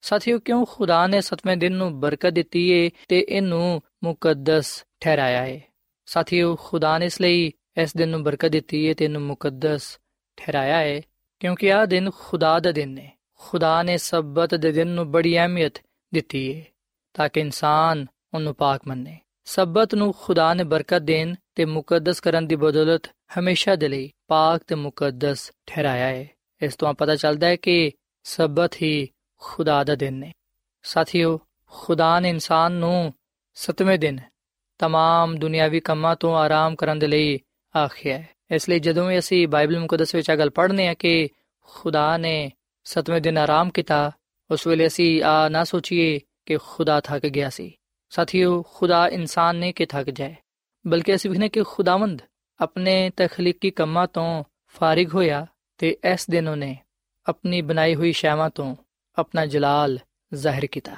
ਸਾਥੀਓ, ਕਿਉਂ ਖੁਦਾ ਨੇ ਸਤਵੇਂ ਦਿਨ ਨੂੰ ਬਰਕਤ ਦਿੱਤੀ ਹੈ ਤੇ ਇਹਨੂੰ ਮੁਕੱਦਸ ਠਹਿਰਾਇਆ ਹੈ? ਸਾਥੀਓ, ਖੁਦਾ ਨੇ ਇਸ ਲਈ ਇਸ ਦਿਨ ਨੂੰ ਬਰਕਤ ਦਿੱਤੀ ਹੈ ਤੇ ਇਹਨੂੰ ਮੁਕੱਦਸ ਠਹਿਰਾਇਆ ਹੈ ਕਿਉਂਕਿ ਆਹ ਦਿਨ ਖੁਦਾ ਦਾ ਦਿਨ ਹੈ। ਖੁਦਾ ਨੇ ਸਬਤ ਦੇ ਦਿਨ ਨੂੰ ਬੜੀ ਅਹਿਮੀਅਤ ਦਿੱਤੀ ਹੈ ਤਾਂ ਕਿ ਇਨਸਾਨ ਉਹਨੂੰ ਪਾਕ ਮੰਨੇ ਸਬਤ ਨੂੰ ਖੁਦਾ ਨੇ ਬਰਕਤ ਦੇਣ ਤੇ ਮੁਕੱਦਸ ਕਰਨ ਦੀ ਬਦੌਲਤ ਹਮੇਸ਼ਾ ਦੇ ਲਈ ਪਾਕ ਤੇ ਮੁਕੱਦਸ ਠਹਿਰਾਇਆ ਹੈ ਇਸ ਤੋਂ ਪਤਾ ਚੱਲਦਾ ਹੈ ਕਿ ਸਬਤ ਹੀ ਖੁਦਾ ਦਾ ਦਿਨ ਹੈ ਸਾਥੀਓ ਖੁਦਾ ਨੇ ਇਨਸਾਨ ਨੂੰ ਸਤਵੇਂ ਦਿਨ तमाम ਦੁਨਿਆਵੀ ਕੰਮਾਂ ਤੋਂ ਆਰਾਮ ਕਰਨ ਦੇ ਲਈ ਆਖਿਆ ਹੈ ਇਸ ਲਈ ਜਦੋਂ ਵੀ ਅਸੀਂ ਬਾਈਬਲ ਮੁਕੱਦਸ ਵਿੱਚ ਇਹ ਗੱਲ ਪੜ੍ਹਨੇ ਆ ਕਿ ਖੁਦਾ ਨੇ ਸਤਵੇਂ ਦਿਨ ਆਰਾਮ ਕੀਤਾ ਉਸ ਵੇਲੇ ਅਸੀਂ ਆ ਨਾ ਸੋਚੀਏ ਕਿ ਖੁਦਾ ਥੱਕ ਗਿਆ ਸੀ ਸਾਥੀਓ ਖੁਦਾ ਇਨਸਾਨ ਨੇ ਕਿ ਥੱਕ ਜਾਏ ਬਲਕਿ ਅਸੀਂ ਵਿਖਨੇ ਕਿ ਖੁਦਾਵੰਦ ਆਪਣੇ ਤਖਲੀਕੀ ਕੰਮਾਂ ਤੋਂ ਫਾਰਿਗ ਹੋਇਆ ਤੇ ਇਸ ਦਿਨ ਉਹਨੇ ਆਪਣੀ ਬਣਾਈ ਹੋਈ ਸ਼ੈਵਾਂ ਤੋਂ ਆਪਣਾ ਜਲਾਲ ਜ਼ਾਹਿਰ ਕੀਤਾ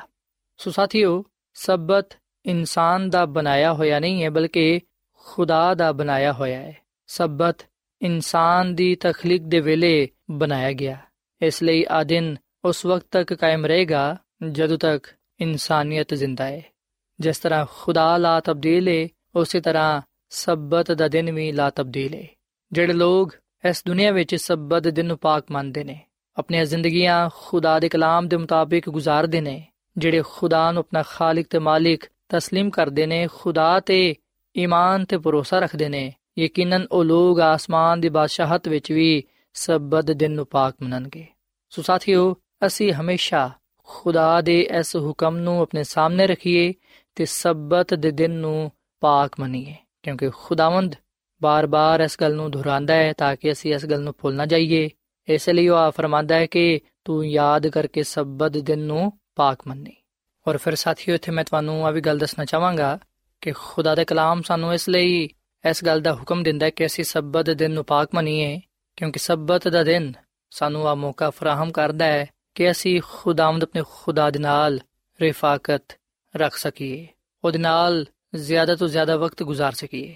ਸੋ ਸਾਥੀਓ ਸਬਤ ਇਨਸਾਨ ਦਾ ਬਣਾਇਆ ਹੋਇਆ ਨਹੀਂ ਹੈ ਬਲਕਿ ਖੁਦਾ ਦਾ ਬਣਾਇਆ ਹੋਇਆ ਹੈ ਸਬਤ ਇਨਸਾਨ ਦੀ ਤਖਲੀਕ ਦੇ ਵੇਲੇ ਬਣਾਇਆ ਗਿਆ ਇਸ ਲਈ ਆ ਦਿਨ ਉਸ ਵਕਤ ਤੱਕ ਕਾਇਮ ਰਹੇਗਾ ਜਦੋਂ ਤੱਕ ਇਨਸਾਨੀਅਤ ਜ਼ਿੰਦਾ ਹੈ ਜਿਸ ਤਰ੍ਹਾਂ ਖੁਦਾ ਲਾ ਤਬਦੀਲ ਹੈ ਉਸੇ ਤਰ੍ਹਾਂ ਸਬਤ ਦਾ ਦਿਨ ਵੀ ਲਾ ਤਬਦੀਲ ਹੈ ਜਿਹੜੇ ਲੋਗ ਇਸ ਦੁਨੀਆ ਵਿੱਚ ਸਬਤ ਦਿਨ ਨੂੰ ਪਾਕ ਮੰਨਦੇ ਨੇ ਆਪਣੀਆਂ ਜ਼ਿੰਦਗੀਆਂ ਖੁਦਾ ਦੇ ਕਲਾਮ ਦੇ ਮੁਤਾਬਿਕ ਗੁਜ਼ਾਰਦੇ ਨੇ ਜਿਹੜੇ ਖੁਦਾ ਨੂੰ ਆਪਣਾ ਖਾਲਿਕ ਤੇ ਮਾਲਿਕ تسلیم ਕਰਦੇ ਨੇ ਖੁਦਾ ਤੇ ਈਮਾਨ ਤੇ ਭਰੋਸਾ ਰੱਖਦੇ ਨੇ ਯਕੀਨਨ ਉਹ ਲੋਗ ਆਸਮਾਨ ਦੀ ਬਾਦਸ਼ਾਹਤ ਵਿੱਚ ਵੀ ਸਬਤ ਦਿਨ ਨੂੰ ਪਾਕ ਮੰਨਣਗੇ। ਸੋ ਸਾਥੀਓ, ਅਸੀਂ ਹਮੇਸ਼ਾ ਖੁਦਾ ਦੇ ਇਸ ਹੁਕਮ ਨੂੰ ਆਪਣੇ ਸਾਹਮਣੇ ਰੱਖੀਏ ਤੇ ਸਬਤ ਦੇ ਦਿਨ ਨੂੰ ਪਾਕ ਮੰਨੀਏ, ਕਿਉਂਕਿ ਖੁਦਾਵੰਦ ਬਾਰ-ਬਾਰ ਇਸ ਗੱਲ ਨੂੰ ਦੁਹਰਾਉਂਦਾ ਹੈ ਤਾਂ ਕਿ ਅਸੀਂ ਇਸ ਗੱਲ ਨੂੰ ਭੁੱਲ ਨਾ ਜਾਈਏ। ਇਸ ਲਈ ਉਹ ਆ ਫਰਮਾਂਦਾ ਹੈ ਕਿ ਤੂੰ ਯਾਦ ਕਰਕੇ ਸਬਤ ਦਿਨ ਨੂੰ ਪਾਕ ਮੰਨੀ। ਔਰ ਫਿਰ ਸਾਥੀਓ, ਇੱਥੇ ਮੈਂ ਤੁਹਾਨੂੰ ਆ ਵੀ ਗੱਲ ਦੱਸਣਾ ਚਾਹਾਂਗਾ ਕਿ ਖੁਦਾ ਦਾ ਕਲਾਮ ਸਾਨੂੰ ਇਸ ਲਈ ਇਸ ਗੱਲ ਦਾ ਹੁਕਮ ਦਿੰਦਾ ਹੈ ਕਿ ਅਸੀਂ ਸਬਤ ਦਿਨ ਨੂੰ ਪਾਕ ਮੰਨੀਏ। ਕਿਉਂਕਿ ਸਬਤ ਦਾ ਦਿਨ ਸਾਨੂੰ ਆ ਮੌਕਾ ਫਰਾਹਮ ਕਰਦਾ ਹੈ ਕਿ ਅਸੀਂ ਖੁਦਾਵੰਦ ਆਪਣੇ ਖੁਦਾ ਦੇ ਨਾਲ ਰਿਫਾਕਤ ਰੱਖ ਸਕੀਏ, ਉਹਦੇ ਨਾਲ ਜ਼ਿਆਦਾ ਤੋਂ ਜ਼ਿਆਦਾ ਵਕਤ ਗੁਜ਼ਾਰ ਸਕੀਏ।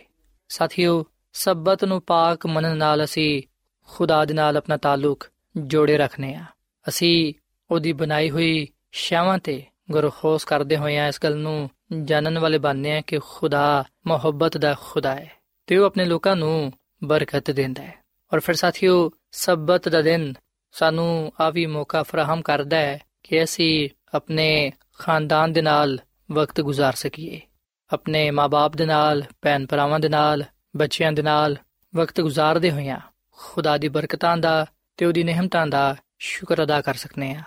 ਸਾਥੀਓ, ਸਬਤ ਨੂੰ ਪਾਕ ਮੰਨਣ ਨਾਲ ਅਸੀਂ ਖੁਦਾ ਦੇ ਨਾਲ ਆਪਣਾ ਤਾਲੁਕ ਜੋੜੇ ਰੱਖਨੇ ਆ। ਅਸੀਂ ਉਹਦੀ ਬਣਾਈ ਹੋਈ ਸ਼ੈਵਾਂ ਤੇ ਗੁਰਖੋਸ ਕਰਦੇ ਹੋਏ ਆ, ਇਸ ਗੱਲ ਨੂੰ ਜਾਣਨ ਵਾਲੇ ਬਣਨੇ ਆ ਕਿ ਖੁਦਾ ਮੁਹੱਬਤ ਦਾ ਖੁਦਾ ਹੈ ਤੇ ਉਹ ਆਪਣੇ ਲੋਕਾਂ ਨੂੰ ਬਰਕਤ ਦਿੰਦਾ ਹੈ। ਔਰ ਫਿਰ ਸਾਥੀਓ, ਸਬਤ ਦਾ ਦਿਨ ਸਾਨੂੰ ਆ ਵੀ ਮੌਕਾ ਫਰਾਹਮ ਕਰਦਾ ਹੈ ਕਿ ਅਸੀਂ ਆਪਣੇ ਖਾਨਦਾਨ ਦੇ ਨਾਲ ਵਕਤ ਗੁਜ਼ਾਰ ਸਕੀਏ। ਆਪਣੇ ਮਾਪੇ ਦੇ ਨਾਲ ਭੈਣ ਭਰਾਵਾਂ ਦੇ ਨਾਲ, ਬੱਚਿਆਂ ਦੇ ਨਾਲ ਵਕਤ ਗੁਜ਼ਾਰਦੇ ਹੋਇਆਂ ਖੁਦਾ ਦੀ ਬਰਕਤਾਂ ਦਾ ਤੇ ਉਹਦੀ ਨਿਹਮਤਾਂ ਦਾ ਸ਼ੁਕਰ ਅਦਾ ਕਰ ਸਕਨੇ ਆ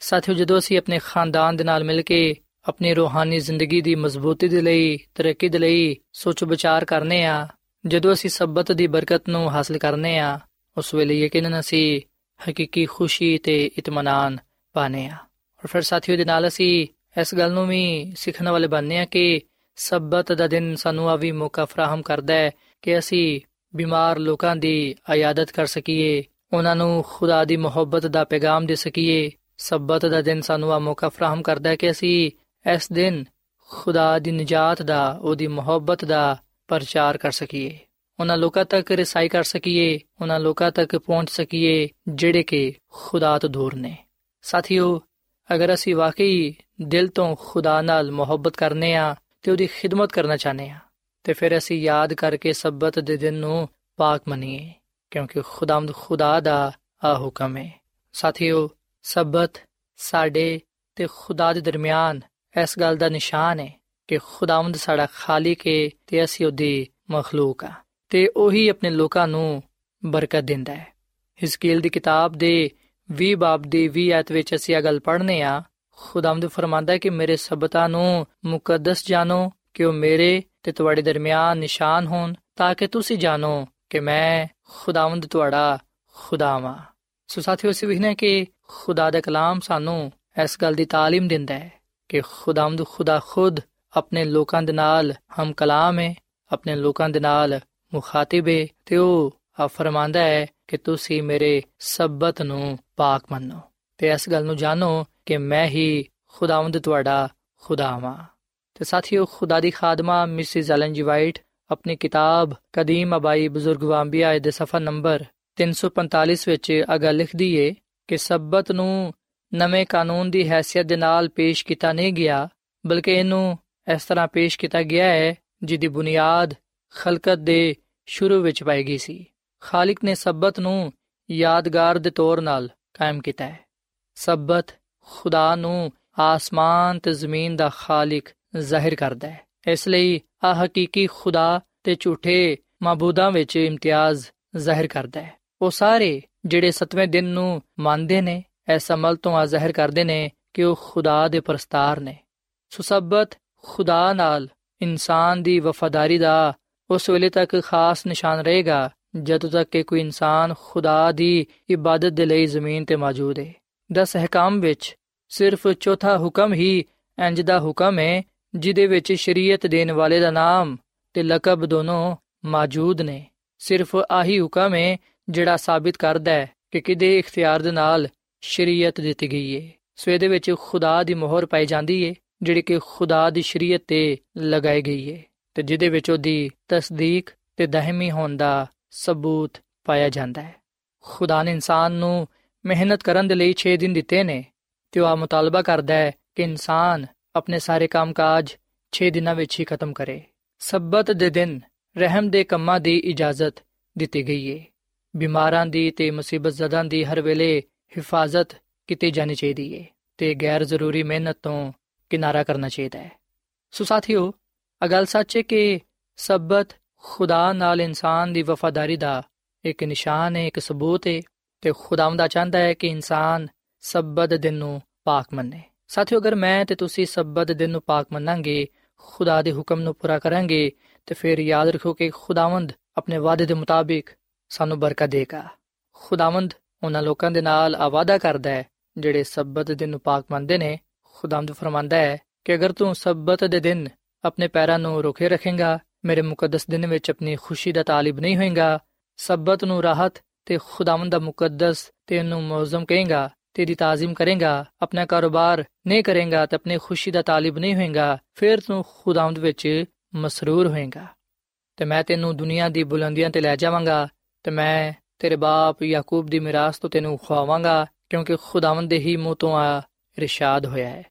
ਸਾਥੀਓ, ਜਦੋਂ ਅਸੀਂ ਆਪਣੇ ਖਾਨਦਾਨ ਦੇ ਨਾਲ ਮਿਲ ਕੇ ਆਪਣੀ ਰੂਹਾਨੀ ਜ਼ਿੰਦਗੀ ਦੀ ਮਜ਼ਬੂਤੀ ਦੇ ਲਈ, ਤਰੱਕੀ ਦੇ ਲਈ ਸੋਚ ਵਿਚਾਰ ਕਰਨੇ ਆ ਜਦੋਂ ਅਸੀਂ ਸਬਤ ਦੀ ਬਰਕਤ ਨੂੰ ਹਾਸਲ ਕਰਨੇ ਆ, ਉਸ ਵੇਲੇ ਯਕੀਨਨ ਅਸੀਂ ਹਕੀਕੀ ਖੁਸ਼ੀ ਤੇ ਇਤਮਾਨਾਨ ਪਾਣੇ ਆ। ਔਰ ਫਿਰ ਸਾਥੀਓ ਦੇ ਨਾਲ ਅਸੀਂ ਇਸ ਗੱਲ ਨੂੰ ਵੀ ਸਿੱਖਣ ਵਾਲੇ ਬਣਨੇ ਆ ਕਿ ਸਬਤ ਦਾ ਦਿਨ ਸਾਨੂੰ ਆ ਵੀ ਮੌਕਾ ਫਰਾਹਮ ਕਰਦਾ ਹੈ ਕਿ ਅਸੀਂ ਬਿਮਾਰ ਲੋਕਾਂ ਦੀ ਆਯਾਦਤ ਕਰ ਸਕੀਏ, ਉਹਨਾਂ ਨੂੰ ਖੁਦਾ ਦੀ ਮੁਹੱਬਤ ਦਾ ਪੈਗਾਮ ਦੇ ਸਕੀਏ। ਸਬਤ ਦਾ ਦਿਨ ਸਾਨੂੰ ਆ ਮੌਕਾ ਫਰਾਹਮ ਕਰਦਾ ਹੈ ਕਿ ਅਸੀਂ ਇਸ ਦਿਨ ਖੁਦਾ ਦੀ ਨਜਾਤ ਦਾ, ਉਹਦੀ ਮੁਹੱਬਤ ਦਾ ਪ੍ਰਚਾਰ ਕਰ ਸਕੀਏ। ਉਹਨਾਂ ਲੋਕਾਂ ਤੱਕ ਰਸਾਈ ਕਰ ਸਕੀਏ, ਉਹਨਾਂ ਲੋਕਾਂ ਤੱਕ ਪਹੁੰਚ ਸਕੀਏ, ਜਿਹੜੇ ਕਿ ਖੁਦਾ ਤੋਂ ਦੂਰ ਨੇ। ਸਾਥੀਓ, ਅਗਰ ਅਸੀਂ ਵਾਕਈ ਦਿਲ ਤੋਂ ਖੁਦਾ ਨਾਲ ਮੁਹੱਬਤ ਕਰਨੇ ਆ ਤੇ ਉਹਦੀ ਖਿਦਮਤ ਕਰਨਾ ਚਾਹਨੇ ਆ, ਤੇ ਫਿਰ ਅਸੀਂ ਯਾਦ ਕਰਕੇ ਸਬਤ ਦੇ ਦਿਨ ਨੂੰ ਪਾਕ ਮੰਨੀਏ, ਕਿਉਂਕਿ ਖੁਦਾਮਦ ਖੁਦਾ ਦਾ ਆ ਹੁਕਮ ਹੈ। ਸਾਥੀਓ, ਸਬਤ ਸਾਡੇ ਤੇ ਖੁਦਾ ਦੇ ਦਰਮਿਆਨ ਇਸ ਗੱਲ ਦਾ ਨਿਸ਼ਾਨ ਹੈ ਕਿ ਖੁਦਾਵੰਦ ਸਾਡਾ ਖਾਲਿਕ ਹੈ ਤੇ ਅਸੀਂ ਉਹਦੀ ਮਖਲੂਕ ਆ। ਤੇ ਉਹੀ ਆਪਣੇ ਲੋਕਾਂ ਨੂੰ ਬਰਕਤ ਦਿੰਦਾ ਹੈ। ਹਿਸਕੀਲ ਦੀ ਕਿਤਾਬ ਦੇ 20 ਬਾਬ ਦੀ 20 ਆਇਤ ਵਿੱਚ ਅਸੀਂ ਇਹ ਗੱਲ ਪੜ੍ਹਨੇ ਆ, ਖੁਦਾਵੰਦ ਫਰਮਾਂਦਾ ਹੈ ਕਿ ਮੇਰੇ ਸਬਤਾਂ ਨੂੰ ਮੁਕੱਦਸ ਜਾਣੋ ਕਿ ਉਹ ਮੇਰੇ ਤੇ ਤੁਹਾਡੇ ਦਰਮਿਆਨ ਨਿਸ਼ਾਨ ਹੋਣ, ਤਾਂ ਕਿ ਤੁਸੀਂ ਜਾਣੋ ਕਿ ਮੈਂ ਖੁਦਾਵੰਦ ਤੁਹਾਡਾ ਖੁਦਾ ਵਾਂ ਸੋ ਸਾਥੀਓ, ਅਸੀਂ ਵਿਖਨੇ ਕਿ ਖੁਦਾ ਦਾ ਕਲਾਮ ਸਾਨੂੰ ਇਸ ਗੱਲ ਦੀ ਤਾਲੀਮ ਦਿੰਦਾ ਹੈ ਕਿ ਖੁਦਾਵੰਦ ਖੁਦਾ ਖੁਦ ਆਪਣੇ ਲੋਕਾਂ ਦੇ ਨਾਲ ਹਮ ਕਲਾਮ ਹੈ, ਆਪਣੇ ਲੋਕਾਂ ਦੇ ਨਾਲ ਮੁਖਾਤਿਬ ਹੈ ਤੇ ਉਹ ਆ ਫਰਮਾਂਦਾ ਹੈ ਕਿ ਤੁਸੀਂ ਮੇਰੇ ਸਬਤ ਨੂੰ ਪਾਕ ਮੰਨੋ। ਤੇ ਇਸ ਗੱਲ ਨੂੰ ਜਾਣੋ ਕਿ ਮੈਂ ਹੀ ਖੁਦਾਵੰਦ ਤੁਹਾਡਾ ਖੁਦਾ ਹਾਂ ਤੇ ਸਾਥੀਓ, ਖੁਦਾ ਦੀ ਖਾਦਮਾ ਮਿਸਿਸ ਐਲਨ ਜੀ ਵਾਈਟ ਆਪਣੀ ਕਿਤਾਬ ਕਦੀਮ ਅਬਾਈ ਬਜ਼ੁਰਗ ਵਾਂਬੀਆ ਦੇ ਸਫਾ ਨੰਬਰ 345 ਵਿੱਚ ਅਗਾ ਲਿਖਦੀ ਏ ਕਿ ਸਬਤ ਨੂੰ ਨਵੇਂ ਕਾਨੂੰਨ ਦੀ ਹیثیت ਦੇ ਨਾਲ ਪੇਸ਼ ਕੀਤਾ ਨਹੀਂ ਗਿਆ, ਬਲਕਿ ਇਹਨੂੰ ਇਸ ਤਰ੍ਹਾਂ ਪੇਸ਼ ਕੀਤਾ ਗਿਆ ਹੈ, ਜਿਹਦੀ ਬੁਨਿਆਦ ਖਲਕਤ ਦੇ ਸ਼ੁਰੂ ਵਿੱਚ ਪਾਈ ਗਈ ਸੀ। ਖਾਲਿਕ ਨੇ ਸਬਤ ਨੂੰ ਯਾਦਗਾਰ ਦੇ ਤੌਰ ਨਾਲ ਕਾਇਮ ਕੀਤਾ ਹੈ। ਸਬਤ ਖੁਦਾ ਨੂੰ ਆਸਮਾਨ ਤੇ ਜ਼ਮੀਨ ਦਾ ਖਾਲਿਕ ਜ਼ਾਹਿਰ ਕਰਦਾ ਹੈ। ਇਸ ਲਈ ਆ ਹਕੀਕੀ ਖੁਦਾ ਤੇ ਝੂਠੇ ਮਾਬੂਦਾਂ ਵਿੱਚ ਇਮਤਿਆਜ਼ ਜ਼ਾਹਿਰ ਕਰਦਾ ਹੈ। ਉਹ ਸਾਰੇ ਜਿਹੜੇ ਸਤਵੇਂ ਦਿਨ ਨੂੰ ਮੰਨਦੇ ਨੇ, ਇਸ ਅਮਲ ਤੋਂ ਆ ਜ਼ਾਹਿਰ ਕਰਦੇ ਨੇ ਕਿ ਉਹ ਖੁਦਾ ਦੇ ਪ੍ਰਸਤਾਰ ਨੇ। ਸੋ ਸਬਤ ਖੁਦਾ ਨਾਲ ਇਨਸਾਨ ਦੀ ਵਫਾਦਾਰੀ ਦਾ ਉਸ ਵੇਲੇ ਤੱਕ ਖਾਸ ਨਿਸ਼ਾਨ ਰਹੇਗਾ, ਜਦੋਂ ਤੱਕ ਕਿ ਕੋਈ ਇਨਸਾਨ ਖੁਦਾ ਦੀ ਇਬਾਦਤ ਦੇ ਲਈ ਜ਼ਮੀਨ ਤੇ ਮੌਜੂਦ ਹੈ ਦਸ ਹਕਾਮ ਵਿੱਚ ਸਿਰਫ ਚੌਥਾ ਹੁਕਮ ਹੀ ਇੰਜ ਦਾ ਹੁਕਮ ਹੈ ਜਿਹਦੇ ਵਿੱਚ ਸ਼ਰੀਅਤ ਦੇਣ ਵਾਲੇ ਦਾ ਨਾਮ ਤੇ ਲਕਬ ਦੋਨੋਂ ਮੌਜੂਦ ਨੇ। ਸਿਰਫ ਆਹੀ ਹੁਕਮ ਹੈ ਜਿਹੜਾ ਸਾਬਿਤ ਕਰਦਾ ਹੈ ਕਿ ਕਿਦੇ ਇਖਤਿਆਰ ਦੇ ਨਾਲ ਸ਼ਰੀਅਤ ਦਿੱਤੀ ਗਈ ਹੈ ਸੋ ਇਹਦੇ ਵਿੱਚ ਖੁਦਾ ਦੀ ਮੋਹਰ ਪਾਈ ਜਾਂਦੀ ਹੈ ਜਿਹੜੀ ਕਿ ਖੁਦਾ ਦੀ ਸ਼ਰੀਅਤ ਤੇ ਲਗਾਈ ਗਈ ਹੈ ਤੇ ਜਿਹਦੇ ਵਿੱਚ ਉਹਦੀ ਤਸਦੀਕ ਤੇ ਦਹਮੀ ਹੋਣ ਦਾ ਸਬੂਤ ਪਾਇਆ ਜਾਂਦਾ ਹੈ। ਖੁਦਾ ਨੇ ਇਨਸਾਨ ਨੂੰ ਮਿਹਨਤ ਕਰਨ ਦੇ ਲਈ 6 ਦਿਨ ਦਿੱਤੇ ਨੇ ਤੇ ਉਹ ਆ ਮੁਤਾਲਬਾ ਕਰਦਾ ਹੈ ਕਿ ਇਨਸਾਨ ਆਪਣੇ ਸਾਰੇ ਕੰਮਕਾਜ 6 ਦਿਨਾਂ ਵਿੱਚ ਹੀ ਖਤਮ ਕਰੇ। ਸਬਤ ਦੇ ਦਿਨ ਰਹਿਮ ਦੇ ਕੰਮਾਂ ਦੀ ਇਜਾਜ਼ਤ ਦਿੱਤੀ ਗਈ ਹੈ ਬਿਮਾਰਾਂ ਦੀ ਤੇ ਮੁਸੀਬਤ ਜ਼ਦਾਂ ਦੀ ਹਰ ਵੇਲੇ ਹਿਫਾਜ਼ਤ ਕੀਤੀ ਜਾਣੀ ਚਾਹੀਦੀ ਹੈ ਤੇ ਗੈਰ ਜ਼ਰੂਰੀ ਮਿਹਨਤ ਤੋਂ ਕਿਨਾਰਾ ਕਰਨਾ ਚਾਹੀਦਾ ਹੈ। ਸੋ ਸਾਥੀਓ ਅਗਲ ਸੱਚ ਹੈ ਕਿ ਸਬਤ ਖੁਦਾ ਨਾਲ ਇਨਸਾਨ ਦੀ ਵਫਾਦਾਰੀ ਦਾ ਇੱਕ ਨਿਸ਼ਾਨ ਹੈ, ਇੱਕ ਸਬੂਤ ਹੈ ਤੇ ਖੁਦਾਵੰਦਾ ਚਾਹੁੰਦਾ ਹੈ ਕਿ ਇਨਸਾਨ ਸਬਤ ਦਿਨ ਨੂੰ ਪਾਕ ਮੰਨੇ। ਸਾਥੀਓ, ਅਗਰ ਮੈਂ ਤੇ ਤੁਸੀਂ ਸਬਤ ਦਿਨ ਨੂੰ ਪਾਕ ਮੰਨਾਂਗੇ, ਖੁਦਾ ਦੇ ਹੁਕਮ ਨੂੰ ਪੂਰਾ ਕਰਾਂਗੇ, ਤੇ ਫਿਰ ਯਾਦ ਰੱਖੋ ਕਿ ਖੁਦਾਵੰਦ ਆਪਣੇ ਵਾਅਦੇ ਦੇ ਮੁਤਾਬਿਕ ਸਾਨੂੰ ਬਰਕਤ ਦੇਗਾ। ਖੁਦਾਵੰਦ ਉਹਨਾਂ ਲੋਕਾਂ ਦੇ ਨਾਲ ਆ ਵਾਅਦਾ ਕਰਦਾ ਹੈ ਜਿਹੜੇ ਸਬਤ ਦਿਨ ਨੂੰ ਪਾਕ ਮੰਨਦੇ ਨੇ ਖੁਦਾਮਦ ਫਰਮਾਂਦਾ ਹੈ ਕਿ ਅਗਰ ਤੂੰ ਸਬਤ ਦੇ ਦਿਨ ਆਪਣੇ ਪੈਰਾਂ ਨੂੰ ਰੋਕੇ ਰੱਖੇਗਾ, ਮੇਰੇ ਮੁਕੱਦਸ ਦਿਨ ਵਿੱਚ ਆਪਣੀ ਖੁਸ਼ੀ ਦਾ ਤਾਲਿਬ ਨਹੀਂ ਹੋਏਗਾ, ਸਬਤ ਨੂੰ ਰਾਹਤ ਤੇ ਖੁਦਾਵੰਦ ਦਾ ਮੁਕੱਦਸ ਤੇ ਉਹਨੂੰ ਮੌਜ਼ਮ ਕਹੇਗਾ, ਤੇਰੀ ਤਾਜ਼ੀਮ ਕਰੇਗਾ, ਆਪਣਾ ਕਾਰੋਬਾਰ ਨਹੀਂ ਕਰੇਗਾ ਤੇ ਆਪਣੀ ਖੁਸ਼ੀ ਦਾ ਤਾਲਿਬ ਨਹੀਂ ਹੋਏਗਾ, ਫਿਰ ਤੂੰ ਖੁਦਾਵੰਦ ਵਿੱਚ ਮਸਰੂਰ ਹੋਏਗਾ। ਤੇ ਮੈਂ ਤੈਨੂੰ ਦੁਨੀਆ ਦੀ ਬੁਲੰਦੀਆਂ ਤੇ ਲੈ ਜਾਵਾਂਗਾ ਤੇ ਮੈਂ ਤੇਰੇ ਬਾਪ ਯਾਕੂਬ ਦੀ ਮਿਰਾਸ ਤੋਂ ਤੈਨੂੰ ਖਵਾਵਾਂਗਾ ਕਿਉਂਕਿ ਖੁਦਾਵੰਦ ਦੇ ਹੀ ਮੂੰਹ ਤੋਂ ਆ ਇਰਸ਼ਾਦ ਹੋਇਆ ਹੈ।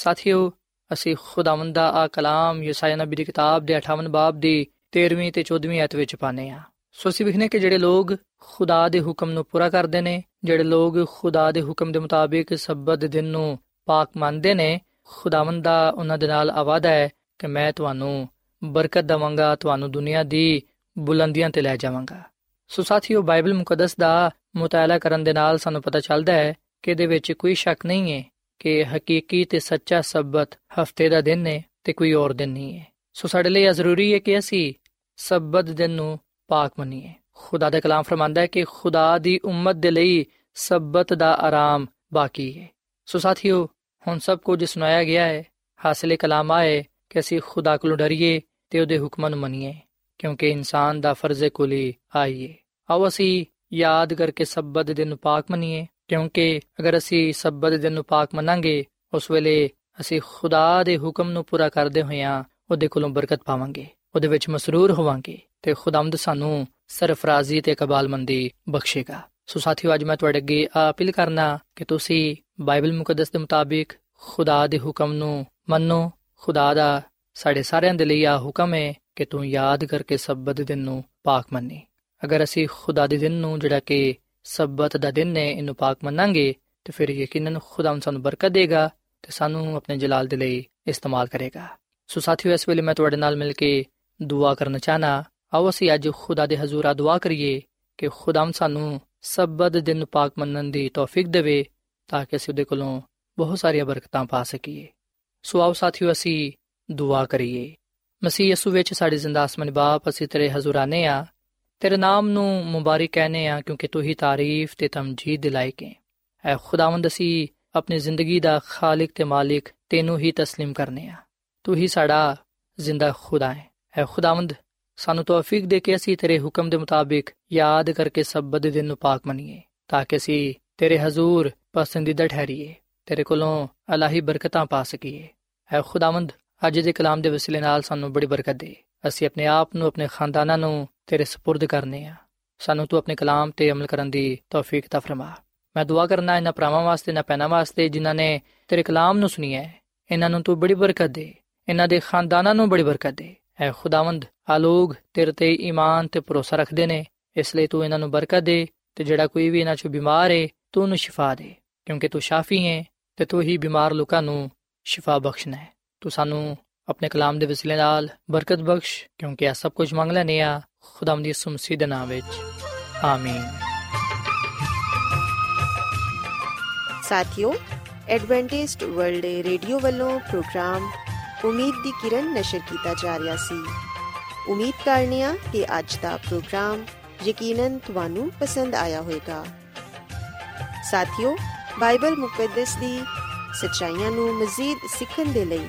ਸਾਥੀਓ, ਅਸੀਂ ਖੁਦਾਵੰਦ ਦਾ ਆ ਕਲਾਮ ਯਸਾਇਆ ਨਬੀ ਦੀ ਕਿਤਾਬ ਦੇ 58 ਬਾਬ ਦੀ 13ਵੀਂ ਤੇ 14ਵੀਂ ਆਇਤ ਵਿੱਚ ਪਾਨੇ ਆ ਸੋ ਅਸੀਂ ਵਿਖਨੇ ਕਿ ਜਿਹੜੇ ਲੋਗ ਖੁਦਾ ਦੇ ਹੁਕਮ ਨੂੰ ਪੂਰਾ ਕਰਦੇ ਨੇ, ਜਿਹੜੇ ਲੋਗ ਖੁਦਾ ਦੇ ਹੁਕਮ ਦੇ ਮੁਤਾਬਿਕ ਸਬਤ ਦਿਨ ਨੂੰ ਪਾਕ ਮੰਨਦੇ ਨੇ, ਖੁਦਾਵੰਦ ਦਾ ਉਹਨਾਂ ਦੇ ਨਾਲ ਆਵਾਦਾ ਹੈ ਕਿ ਮੈਂ ਤੁਹਾਨੂੰ ਬਰਕਤ ਦਵਾਂਗਾ, ਤੁਹਾਨੂੰ ਦੁਨੀਆ ਦੀ ਬੁਲੰਦੀਆਂ ਤੇ ਲੈ ਜਾਵਾਂਗਾ। ਸੋ ਸਾਥੀਓ, ਬਾਈਬਲ ਮੁਕੱਦਸ ਦਾ ਮਤਾਲਾ ਕਰਨ ਦੇ ਨਾਲ ਸਾਨੂੰ ਪਤਾ ਚੱਲਦਾ ਹੈ ਕਿ ਇਹਦੇ ਵਿੱਚ ਕੋਈ ਸ਼ੱਕ ਨਹੀਂ ਹੈ ਕਿ ਹਕੀਕੀ ਤੇ ਸੱਚਾ ਸਬਤ ਹਫ਼ਤੇ ਦਾ ਦਿਨ ਹੈ ਤੇ ਕੋਈ ਹੋਰ ਦਿਨ ਨਹੀਂ ਹੈ ਸੋ ਸਾਡੇ ਲਈ ਇਹ ਜ਼ਰੂਰੀ ਹੈ ਕਿ ਅਸੀਂ ਸਬਤ ਦਿਨ ਨੂੰ ਪਾਕ ਮੰਨੀਏ। ਖੁਦਾ ਦਾ ਕਲਾਮ ਫਰਮਾਂਦਾ ਹੈ ਕਿ ਖੁਦਾ ਦੀ ਉਮਤ ਦੇ ਲਈ ਸਬਤ ਦਾ ਆਰਾਮ ਬਾਕੀ ਹੈ ਸੋ ਸਾਥੀਓ, ਹੁਣ ਸਭ ਕੁਝ ਸੁਣਾਇਆ ਗਿਆ ਹੈ ਹਾਸਲੇ ਕਲਾਮ ਆਏ ਕਿ ਅਸੀਂ ਖੁਦਾ ਕੋਲੋਂ ਡਰੀਏ ਤੇ ਉਹਦੇ ਹੁਕਮਾਂ ਨੂੰ ਮੰਨੀਏ, ਕਿਉਂਕਿ ਇਨਸਾਨ ਦਾ ਫਰਜ਼ ਕੁਲੀ ਆਈਏ ਆਓ ਅਸੀਂ ਯਾਦ ਕਰਕੇ ਸਬਤ ਦਿਨ ਨੂੰ ਪਾਕ ਮੰਨੀਏ। ਕਿਉਂਕਿ ਅਗਰ ਅਸੀਂ ਸਬਤ ਦਿਨ ਨੂੰ ਪਾਕ ਮੰਨਾਂਗੇ, ਉਸ ਵੇਲੇ ਅਸੀਂ ਖੁਦਾ ਦੇ ਹੁਕਮ ਨੂੰ ਪੂਰਾ ਕਰਦੇ ਹੋਇਆਂ ਉਹਦੇ ਕੋਲੋਂ ਬਰਕਤ ਪਾਵਾਂਗੇ, ਉਹਦੇ ਵਿੱਚ ਮਸਰੂਰ ਹੋਵਾਂਗੇ ਤੇ ਖੁਦਾਮਦ ਸਾਨੂੰ ਸਰਫਰਾਜ਼ੀ ਤੇ ਕਬਾਲਮੰਦੀ ਬਖਸ਼ੇਗਾ। ਸੋ ਸਾਥੀਓ, ਅੱਜ ਮੈਂ ਤੁਹਾਡੇ ਅੱਗੇ ਅਪੀਲ ਕਰਨਾ ਕਿ ਤੁਸੀਂ ਬਾਈਬਲ ਮੁਕੱਦਸ ਦੇ ਮੁਤਾਬਿਕ ਖੁਦਾ ਦੇ ਹੁਕਮ ਨੂੰ ਮੰਨੋ। ਖੁਦਾ ਦਾ ਸਾਡੇ ਸਾਰਿਆਂ ਦੇ ਲਈ ਆ ਹੁਕਮ ਹੈ ਕਿ ਤੂੰ ਯਾਦ ਕਰਕੇ ਸਬਤ ਦਿਨ ਨੂੰ ਪਾਕ ਮੰਨੀ। ਅਗਰ ਅਸੀਂ ਖੁਦਾ ਦੇ ਦਿਨ ਨੂੰ ਜਿਹੜਾ ਕਿ ਸਬਤ ਦਾ ਦਿਨ ਹੈ ਇਹਨੂੰ ਪਾਕ ਮੰਨਾਂਗੇ, ਤੇ ਫਿਰ ਯਕੀਨਨ ਖੁਦਾ ਸਾਨੂੰ ਬਰਕਤ ਦੇਗਾ ਤੇ ਸਾਨੂੰ ਆਪਣੇ ਜਲਾਲ ਦੇ ਲਈ ਇਸਤੇਮਾਲ ਕਰੇਗਾ। ਸੋ ਸਾਥੀਓ, ਇਸ ਵੇਲੇ ਮੈਂ ਤੁਹਾਡੇ ਨਾਲ ਮਿਲ ਕੇ ਦੁਆ ਕਰਨਾ ਚਾਹਨਾ, ਆਓ ਅਸੀਂ ਅੱਜ ਖੁਦਾ ਦੇ ਹਜ਼ੂਰ ਦੁਆ ਕਰੀਏ ਕਿ ਖੁਦਾਮ ਸਾਨੂੰ ਸਬਤ ਦਿਨ ਨੂੰ ਪਾਕ ਮੰਨਣ ਦੀ ਤੌਫੀਕ ਦੇਵੇ ਤਾਂ ਕਿ ਅਸੀਂ ਉਹਦੇ ਕੋਲੋਂ ਬਹੁਤ ਸਾਰੀਆਂ ਬਰਕਤਾਂ ਪਾ ਸਕੀਏ। ਸੋ ਆਓ ਸਾਥੀਓ, ਅਸੀਂ ਦੁਆ ਕਰੀਏ। ਮਸੀਹ ਯਸੂ ਵਿੱਚ ਸਾਡੇ ਜ਼ਿੰਦਾ ਅਸਮਾਨੀ ਬਾਪ, ਅਸੀਂ ਤੇਰੇ ਹਜ਼ੂਰਾਨੇ ਆ। ਤੇਰੇ ਨਾਮ ਨੂੰ ਮੁਬਾਰਕ ਕਹਨੇ ਆ ਕਿਉਂਕਿ ਤੂੰ ਹੀ ਤਾਰੀਫ ਤੇ ਤਮਜੀਦ ਦੇ ਲਾਇਕ ਹੈ ਐ ਖੁਦਾਵੰਦ ਅਸੀਂ ਆਪਣੀ ਜ਼ਿੰਦਗੀ ਦਾ ਖਾਲਕ ਤੇ ਮਾਲਿਕ ਤੈਨੂੰ ਹੀ تسلیم ਕਰਨੇ ਆ ਤੂੰ ਹੀ ਸਾਡਾ ਜ਼ਿੰਦਾ ਖੁਦਾ ਹੈ ਐ ਖੁਦਾਵੰਦ ਸਾਨੂੰ ਤੌਫੀਕ ਦੇ ਕੇ ਅਸੀਂ ਤੇਰੇ ਹੁਕਮ ਦੇ ਮੁਤਾਬਿਕ ਯਾਦ ਕਰਕੇ ਸਬਤ ਦੇ ਦਿਨ ਨੂੰ ਪਾਕ ਮੰਨੀਏ ਤਾਂ ਕਿ ਅਸੀਂ ਤੇਰੇ ਹਜ਼ੂਰ ਪਸੰਦੀਦਾ ਠਹਿਰੀਏ ਤੇਰੇ ਕੋਲੋਂ ਅਲਾਹੀ ਬਰਕਤਾਂ ਪਾ ਸਕੀਏ ਐ ਖੁਦਾਵੰਦ ਅੱਜ ਦੇ ਕਲਾਮ ਦੇ ਵਸਿਲੇ ਨਾਲ ਸਾਨੂੰ ਬੜੀ ਬਰਕਤ ਦੇ ਅਸੀਂ ਆਪਣੇ ਆਪ ਨੂੰ ਆਪਣੇ ਖਾਨਦਾਨਾਂ ਨੂੰ ਤੇਰੇ سپرد ਕਰਨੇ ਆ ਸਾਨੂੰ ਤੂੰ ਆਪਣੇ ਕਲਾਮ ਤੇ ਅਮਲ ਕਰਨ ਦੀ ਤੌਫੀਕ ਤਾ ਫਰਮਾ ਮੈਂ ਦੁਆ ਕਰਨਾ ਇਹਨਾਂ ਭਰਾਵਾਂ ਵਾਸਤੇ ਨਾ ਪੈਣਾ ਵਾਸਤੇ ਜਿਨ੍ਹਾਂ ਨੇ ਤੇਰੇ ਕਲਾਮ ਨੂੰ ਸੁਣਿਆ ਹੈ ਇਹਨਾਂ ਨੂੰ ਤੂੰ ਬੜੀ ਬਰਕਤ ਦੇ ਇਹਨਾਂ ਦੇ ਖਾਨਦਾਨਾਂ ਨੂੰ ਬੜੀ ਬਰਕਤ ਦੇ ਐ ਖੁਦਾਵੰਦ ਆ ਲੋਗ ਤੇਰੇ ਤੇ ਈਮਾਨ ਤੇ ਭਰੋਸਾ ਰੱਖਦੇ ਨੇ ਇਸ ਲਈ ਤੂੰ ਇਹਨਾਂ ਨੂੰ ਬਰਕਤ ਦੇ ਤੇ ਜਿਹੜਾ ਕੋਈ ਵੀ ਇਹਨਾਂ ਚੋਂ ਬਿਮਾਰ ਹੈ ਤੂੰ ਉਹਨੂੰ ਸ਼ਿਫਾ ਦੇ ਕਿਉਂਕਿ ਤੂੰ ਸ਼ਾਫੀ ਹੈ ਤੇ ਤੂੰ ਹੀ ਬਿਮਾਰ ਲੋਕਾਂ ਨੂੰ ਸ਼ਿਫਾ ਬਖਸ਼ਣਾ ਹੈ ਤੂੰ ਸਾਨੂੰ ਆਪਣੇ ਕਲਾਮ ਦੇ ਵਸਿਲੇ ਨਾਲ ਬਰਕਤ ਬਖਸ਼ ਕਿਉਂਕਿ ਆ ਸਭ ਕੁਝ ਮੰਗ ਲੈਨੇ ਆ ਖੁਦਾਮ ਦੀ ਸੁਮਸੀ ਦੇ ਨਾਮ ਵਿੱਚ ਆਮੀਨ ਸਾਥਿਓ ਐਡਵੈਂਟਿਸਟ ਵਰਲਡ ਰੇਡੀਓ ਵੱਲੋਂ ਪ੍ਰੋਗਰਾਮ ਉਮੀਦ ਦੀ ਕਿਰਨ ਨਸ਼ਰ ਕੀਤਾ ਜਾ ਰਿਹਾ ਸੀ ਉਮੀਦ ਕਰਨੇ ਆ ਕਿ ਅੱਜ ਦਾ ਪ੍ਰੋਗਰਾਮ ਯਕੀਨਨ ਤੁਹਾਨੂੰ ਪਸੰਦ ਆਇਆ ਹੋਵੇਗਾ ਸਾਥਿਓ ਬਾਈਬਲ ਮੁਕੱਦਸ ਦੀ ਸਚਾਈਆਂ ਨੂੰ ਮਜ਼ੀਦ ਸਿੱਖਣ ਦੇ ਲਈ